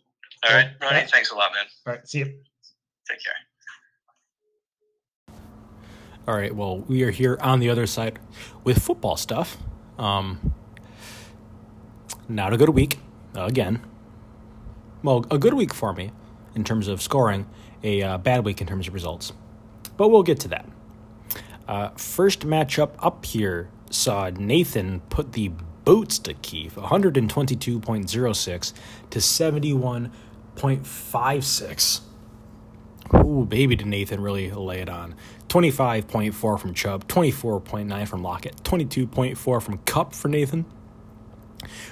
All right, Ronnie. Thanks a lot, man. All right. See you. Take care. All right, well, we are here on the other side with football stuff. Um, not a good week, again. Well, a good week for me in terms of scoring, a uh, bad week in terms of results. But we'll get to that. Uh, first matchup up here saw Nathan put the boots to Keith, 122.06 to 71.56. Ooh, baby, did Nathan really lay it on. 25.4 from Chubb, 24.9 from Lockett, 22.4 from Kupp for Nathan,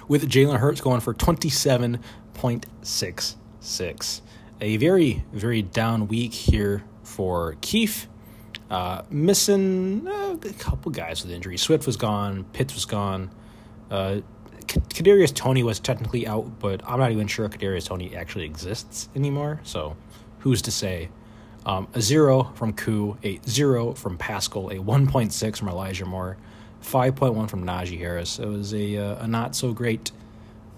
with Jalen Hurts going for 27.66. A very, very down week here for Keith. Uh, missing uh, a couple guys with injuries. Swift was gone, Pitts was gone. Uh, Kadarius Toney was technically out, but I'm not even sure Kadarius Toney actually exists anymore. So, who's to say? Um, a zero from Koo, a zero from Pascal, a 1.6 from Elijah Moore, 5.1 from Najee Harris. It was a, uh, a not so great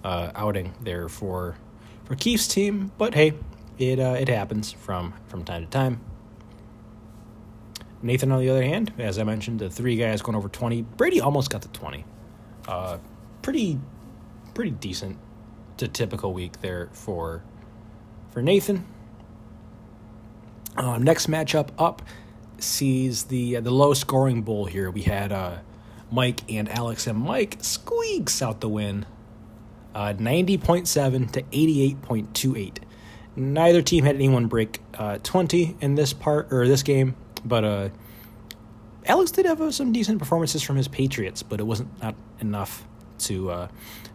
uh, outing there for for Keith's team, but hey, it uh, it happens from from time to time. Nathan, on the other hand, as I mentioned, the three guys going over 20. Brady almost got to 20. Uh, pretty, pretty decent to typical week there for for Nathan. Uh, next matchup up sees the uh, the low scoring bowl here. We had uh, Mike and Alex, and Mike squeaks out the win, uh, ninety point seven to eighty eight point two eight. Neither team had anyone break uh, twenty in this part or this game, but uh, Alex did have some decent performances from his Patriots, but it wasn't not enough to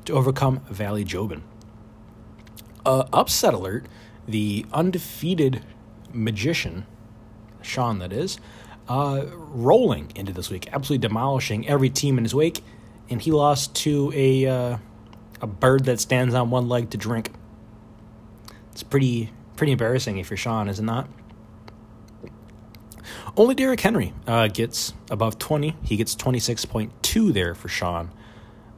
to overcome Valley Jobin. upset alert the undefeated magician, Sean, that is, uh, rolling into this week, absolutely demolishing every team in his wake, and he lost to a uh, a bird that stands on one leg to drink. It's pretty pretty embarrassing if you're Sean, is it not? Only Derrick Henry uh, gets above 20. He gets 26.2 there for Sean.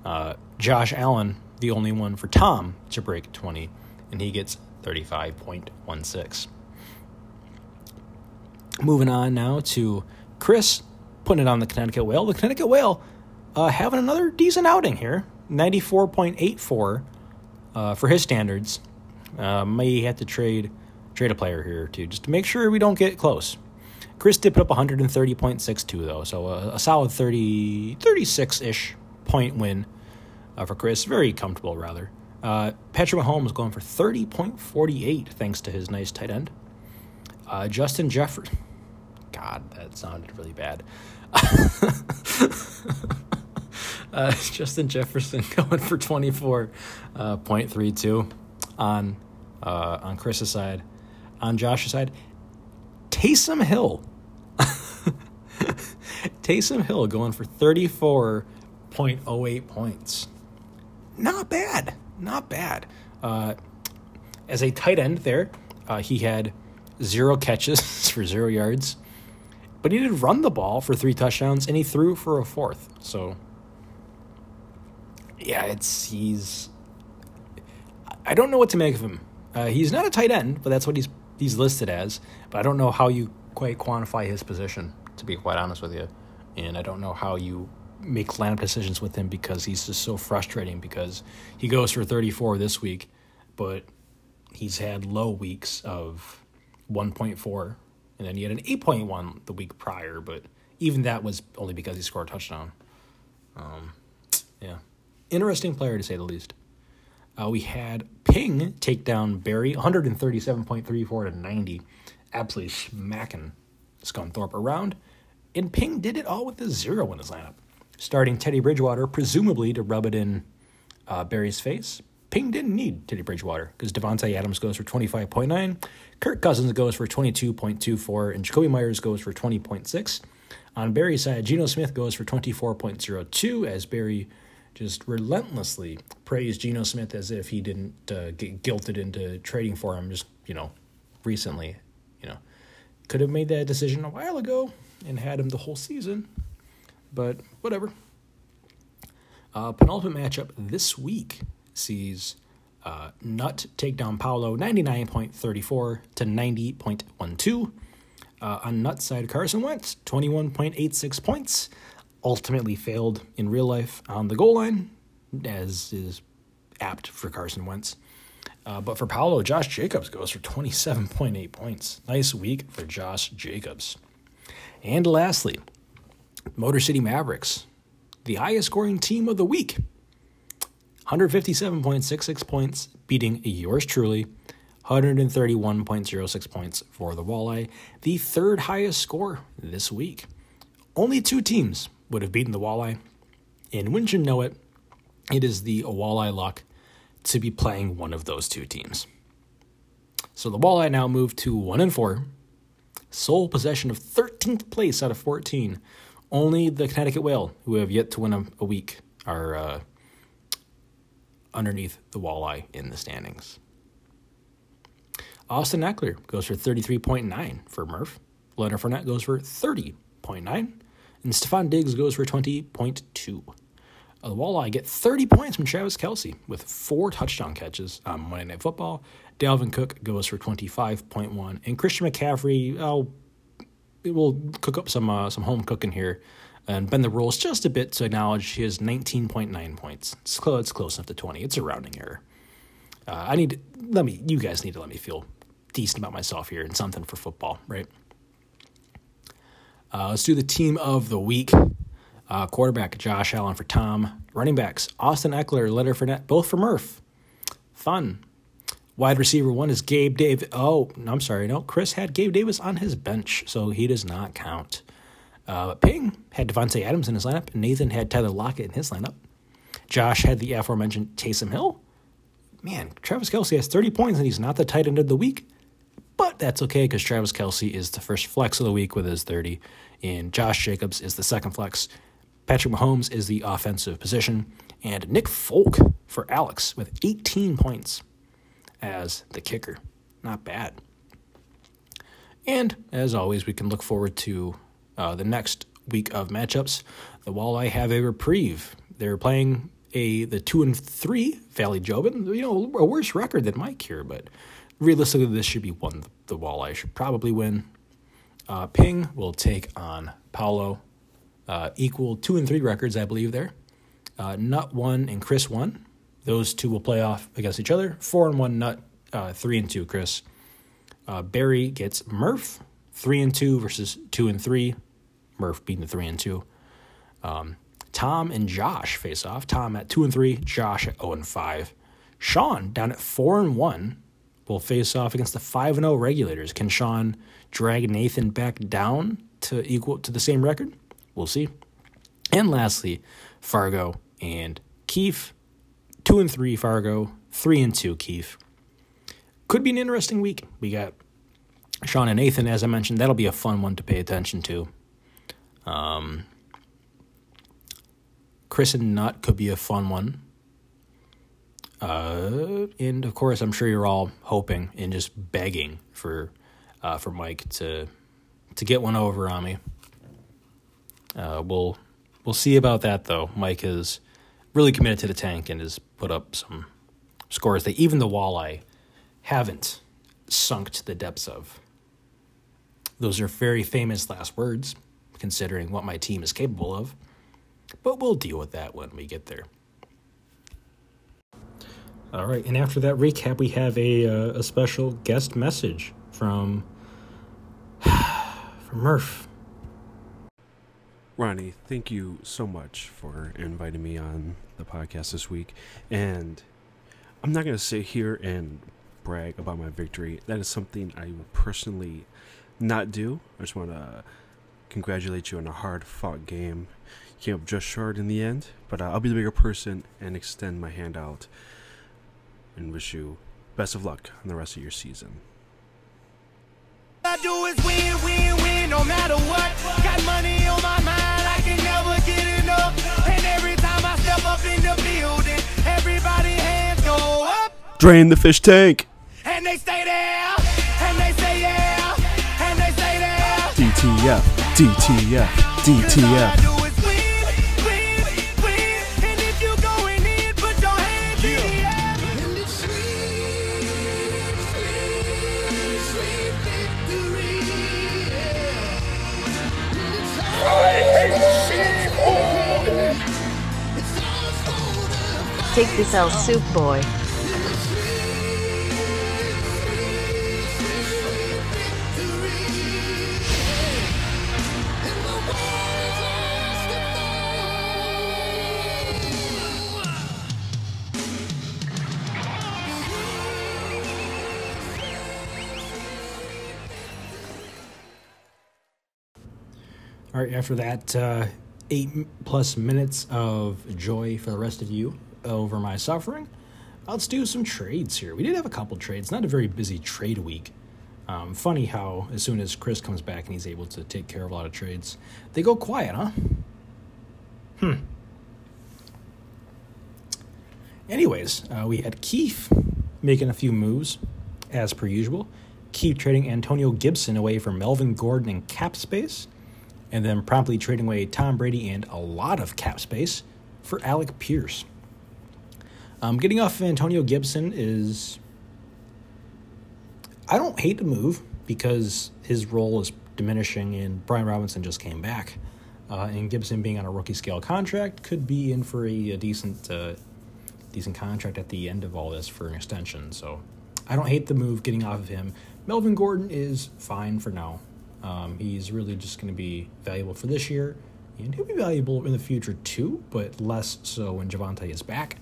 Uh, Josh Allen, the only one for Tom to break 20, and he gets 35.16. Moving on now to Chris putting it on the Connecticut Whale. The Connecticut Whale uh, having another decent outing here 94.84 uh, for his standards. Uh, may have to trade trade a player here too, just to make sure we don't get close. Chris did put up 130.62 though, so a, a solid 30 36 ish point win uh, for Chris. Very comfortable rather. Uh, Patrick Mahomes going for 30.48 thanks to his nice tight end. Uh, Justin Jefferson. God, that sounded really bad. uh, Justin Jefferson going for 24.32 uh, on uh, on Chris's side. On Josh's side, Taysom Hill. Taysom Hill going for 34.08 points. Not bad not bad. Uh, as a tight end there, uh, he had zero catches for zero yards, but he did run the ball for three touchdowns and he threw for a fourth. So, yeah, it's he's. I don't know what to make of him. Uh, he's not a tight end, but that's what he's he's listed as. But I don't know how you quite quantify his position, to be quite honest with you, and I don't know how you make lineup decisions with him because he's just so frustrating because he goes for 34 this week, but he's had low weeks of 1.4 and then he had an 8.1 the week prior, but even that was only because he scored a touchdown. Um, yeah. Interesting player to say the least. Uh, we had Ping take down Barry 137.34 to 90, absolutely smacking Scunthorpe around. And Ping did it all with a zero in his lineup starting Teddy Bridgewater, presumably to rub it in uh, Barry's face. Ping didn't need Teddy Bridgewater because Davante Adams goes for 25.9, Kirk Cousins goes for 22.24, and Jakobi Meyers goes for 20.6. On Barry's side, Geno Smith goes for 24.02 as Barry just relentlessly praised Geno Smith as if he didn't uh, get guilted into trading for him just, you know, recently. You know, could have made that decision a while ago and had him the whole season but whatever. Uh, penultimate matchup this week sees uh, Nut take down Paolo 99.34 to 90.12. Uh, on Nut's side, Carson Wentz 21.86 points. Ultimately failed in real life on the goal line, as is apt for Carson Wentz. Uh, but for Paolo, Josh Jacobs goes for 27.8 points. Nice week for Josh Jacobs. And lastly, Motor City Mavericks, the highest scoring team of the week. 157.66 points, beating yours truly. 131.06 points for the Walleye, the third highest score this week. Only two teams would have beaten the Walleye, and wouldn't you know it, it is the Walleye luck to be playing one of those two teams. So the Walleye now move to 1 and 4, sole possession of 13th place out of 14, only the Connecticut Whale, who have yet to win a, a week, are uh, underneath the walleye in the standings. Austin Ekeler goes for 33.9 for Murph. Leonard Fournette goes for 30.9. And Stefon Diggs goes for 20.2. Uh, the Walleye get 30 points from Travis Kelce with four touchdown catches on Monday Night Football. Dalvin Cook goes for 25.1. And Christian McCaffrey, we'll cook up some uh, some home cooking here and bend the rules just a bit to acknowledge his 19.9 points. It's close, it's close enough to 20. It's a rounding error. Uh, I need let me. You guys need to let me feel decent about myself here and something for football, right? Uh, let's do the team of the week. Uh, quarterback Josh Allen for Tom. Running backs Austin Ekeler, Leonard Fournette, both for Murph. Fun. Wide receiver one is Gabe Davis. Oh, I'm sorry. No, Chris had Gabe Davis on his bench, so he does not count. Uh, Ping had Davante Adams in his lineup, Nathan had Tyler Lockett in his lineup. Josh had the aforementioned Taysom Hill. Man, Travis Kelce has 30 points, and he's not the tight end of the week. But that's okay because Travis Kelce is the first flex of the week with his 30, and Josh Jacobs is the second flex. Patrick Mahomes is the offensive position, and Nick Folk for Alex with 18 points as the kicker. Not bad. And as always, we can look forward to uh, the next week of matchups. The Walleye have a reprieve. They're playing a the two and three Valley Jobin. You know, a worse record than Mike here, but realistically, this should be one the Walleye should probably win. Uh, Ping will take on Paulo. Uh, equal two and three records, I believe. There, uh, Nut one and Chris one. Those two will play off against each other. Four and one Nut, uh, three and two Chris. Uh, Barry gets Murph, three and two versus two and three. Murph beating the three and two. Um, Tom and Josh face off. Tom at two and three. Josh at zero and five. Sean down at four and one will face off against the five and zero regulators. Can Sean drag Nathan back down to equal to the same record? We'll see. And lastly, Fargo and Keefe, two and three. Fargo, three and two. Keefe. Could be an interesting week. We got Sean and Nathan, as I mentioned. That'll be a fun one to pay attention to. Um, Chris and Nut could be a fun one. Uh, and of course, I'm sure you're all hoping and just begging for uh, for Mike to to get one over on me. Uh, we'll we'll see about that though. Mike is really committed to the tank and has put up some scores that even the walleye haven't sunk to the depths of. Those are very famous last words, considering what my team is capable of. But we'll deal with that when we get there. All right, and after that recap, we have a uh, a special guest message from from Murph. Ronnie, thank you so much for inviting me on the podcast this week. And I'm not going to sit here and brag about my victory. That is something I will personally not do. I just want to congratulate you on a hard fought game. You came up just short in the end, but uh, I'll be the bigger person and extend my hand out and wish you best of luck on the rest of your season. I do is win, win, win, no matter what. Got money on my mind, I can never get enough. And every time I step up in the building, everybody hands go up. Drain the fish tank! And they stay there, and they say yeah, and they say there. DTF, DTF, Cause all I DTF. Take this L soup boy. All right, after that, uh, eight plus minutes of joy for the rest of you over my suffering, let's do some trades here. We did have a couple trades, not a very busy trade week. Um, funny how, as soon as Chris comes back and he's able to take care of a lot of trades, they go quiet, huh? Hmm. Anyways, uh, we had Keith making a few moves, as per usual. Keith trading Antonio Gibson away for Melvin Gordon and cap space and then promptly trading away Tom Brady and a lot of cap space for Alec Pierce. Um, getting off of Antonio Gibson is. I don't hate the move because his role is diminishing, and Brian Robinson just came back. Uh, and Gibson being on a rookie scale contract could be in for a, a decent uh, decent contract at the end of all this for an extension. So I don't hate the move getting off of him. Melvin Gordon is fine for now. Um, he's really just going to be valuable for this year, and he'll be valuable in the future too, but less so when Javonte is back.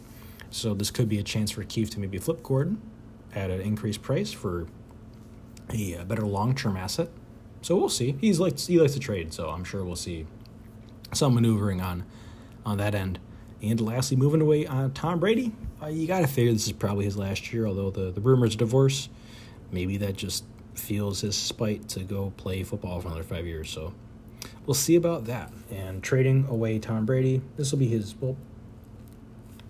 So this could be a chance for Keefe to maybe flip Gordon at an increased price for a, uh, better long-term asset. So we'll see. He's like he likes to trade, so I'm sure we'll see some maneuvering on on that end. And lastly, moving away on Tom Brady, uh, you got to figure this is probably his last year. Although the the rumors divorce, maybe that just fuels his spite to go play football for another five years. So we'll see about that. And trading away Tom Brady, this will be his well.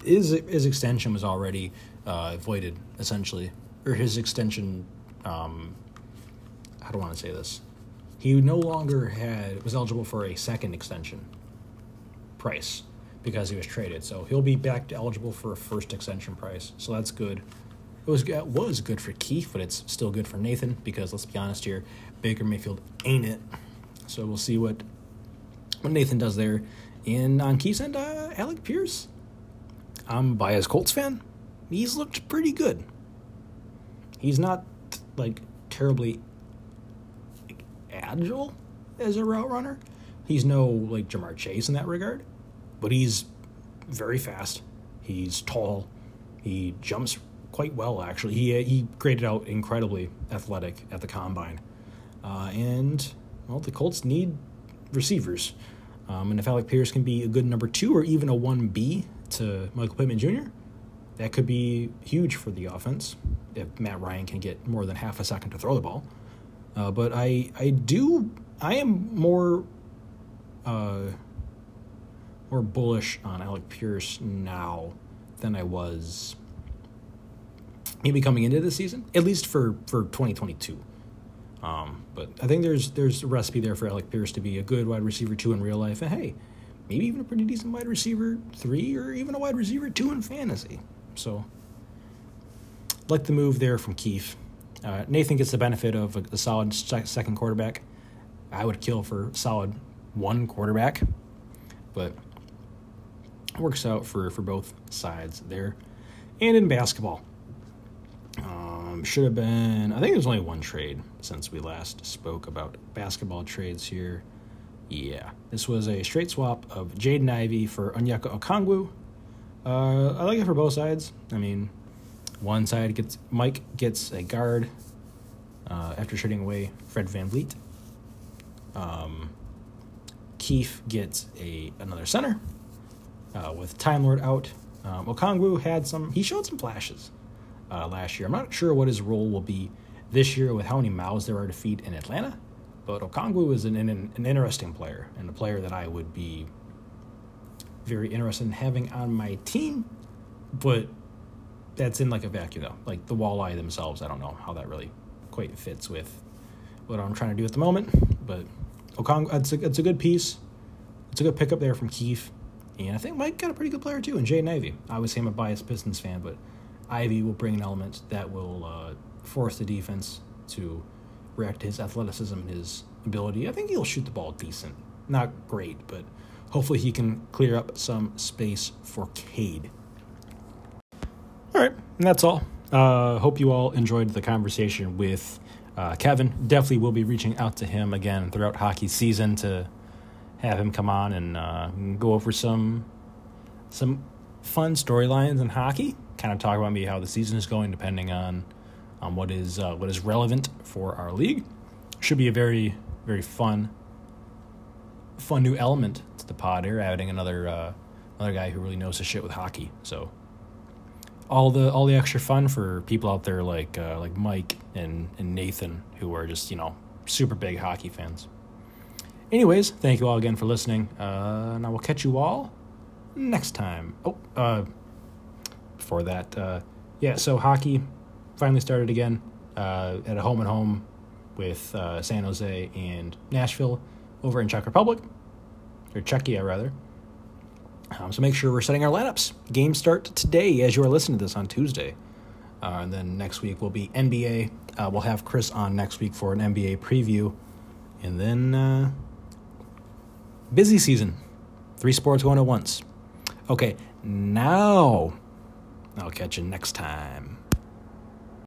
His his extension was already uh, voided essentially, or his extension. Um, how do I want to say this? He no longer had was eligible for a second extension price because he was traded. So he'll be back eligible for a first extension price. So that's good. It was it was good for Keith, but it's still good for Nathan because let's be honest here, Baker Mayfield ain't it. So we'll see what what Nathan does there. And on Keith's end, uh, Alec Pierce. I'm a biased Colts fan. He's looked pretty good. He's not like terribly agile as a route runner. He's no like Ja'Marr Chase in that regard, but he's very fast. He's tall. He jumps quite well actually. He he graded out incredibly athletic at the combine, uh, and well the Colts need receivers, um, and if Alec Pierce can be a good number two or even a one B to Michael Pittman Jr., that could be huge for the offense if Matt Ryan can get more than half a second to throw the ball. Uh, but I I do I am more uh, more bullish on Alec Pierce now than I was maybe coming into the season, at least for for 2022. Um, but I think there's there's a recipe there for Alec Pierce to be a good wide receiver two in real life, and hey, maybe even a pretty decent wide receiver three or even a wide receiver two in fantasy. So, like the move there from Keefe. Uh, Nathan gets the benefit of a, a solid sec- second quarterback. I would kill for solid one quarterback, but it works out for, for both sides there. And in basketball, um, should have been, I think there's only one trade since we last spoke about basketball trades here. Yeah, this was a straight swap of Jaden Ivey for Onyeka Okongwu. Uh, I like it for both sides. I mean, one side gets Mike gets a guard uh, after trading away Fred VanVleet. Um, gets a another center uh, with Time Lord out. Um, Okongwu had some. He showed some flashes uh, last year. I'm not sure what his role will be this year with how many mouths there are to feed in Atlanta. But Okongwu is an, an, an interesting player and a player that I would be very interested in having on my team. But that's in like a vacuum though. Like the walleye themselves, I don't know how that really quite fits with what I'm trying to do at the moment. But Okong, it's a, it's a good piece. It's a good pickup there from Keefe. And I think Mike got a pretty good player too in Jaden Ivey. Obviously, I'm a biased Pistons fan, but Ivey will bring an element that will uh, force the defense to to his athleticism and his ability. I think he'll shoot the ball decent. Not great, but hopefully he can clear up some space for Cade. All right, and that's all. Uh, hope you all enjoyed the conversation with uh, Kevin. Definitely will be reaching out to him again throughout hockey season to have him come on and uh, go over some some fun storylines in hockey. Kind of talk about maybe how the season is going, depending on on what is uh, what is relevant for our league. Should be a very very fun fun new element to the pod here, adding another uh, another guy who really knows his shit with hockey. So all the all the extra fun for people out there like uh, like Mike and and Nathan who are just you know super big hockey fans. Anyways, thank you all again for listening. Uh, and I will catch you all next time. Oh, uh, before that, uh, yeah. So hockey finally started again uh, at a home and home with uh, San Jose and Nashville over in Czech Republic or Czechia rather. Um, so make sure we're setting our lineups. Games start today as you are listening to this on Tuesday. Uh, and then next week will be NBA. Uh, we'll have Chris on next week for an NBA preview. And then uh, busy season. Three sports going at once. Okay, now I'll catch you next time.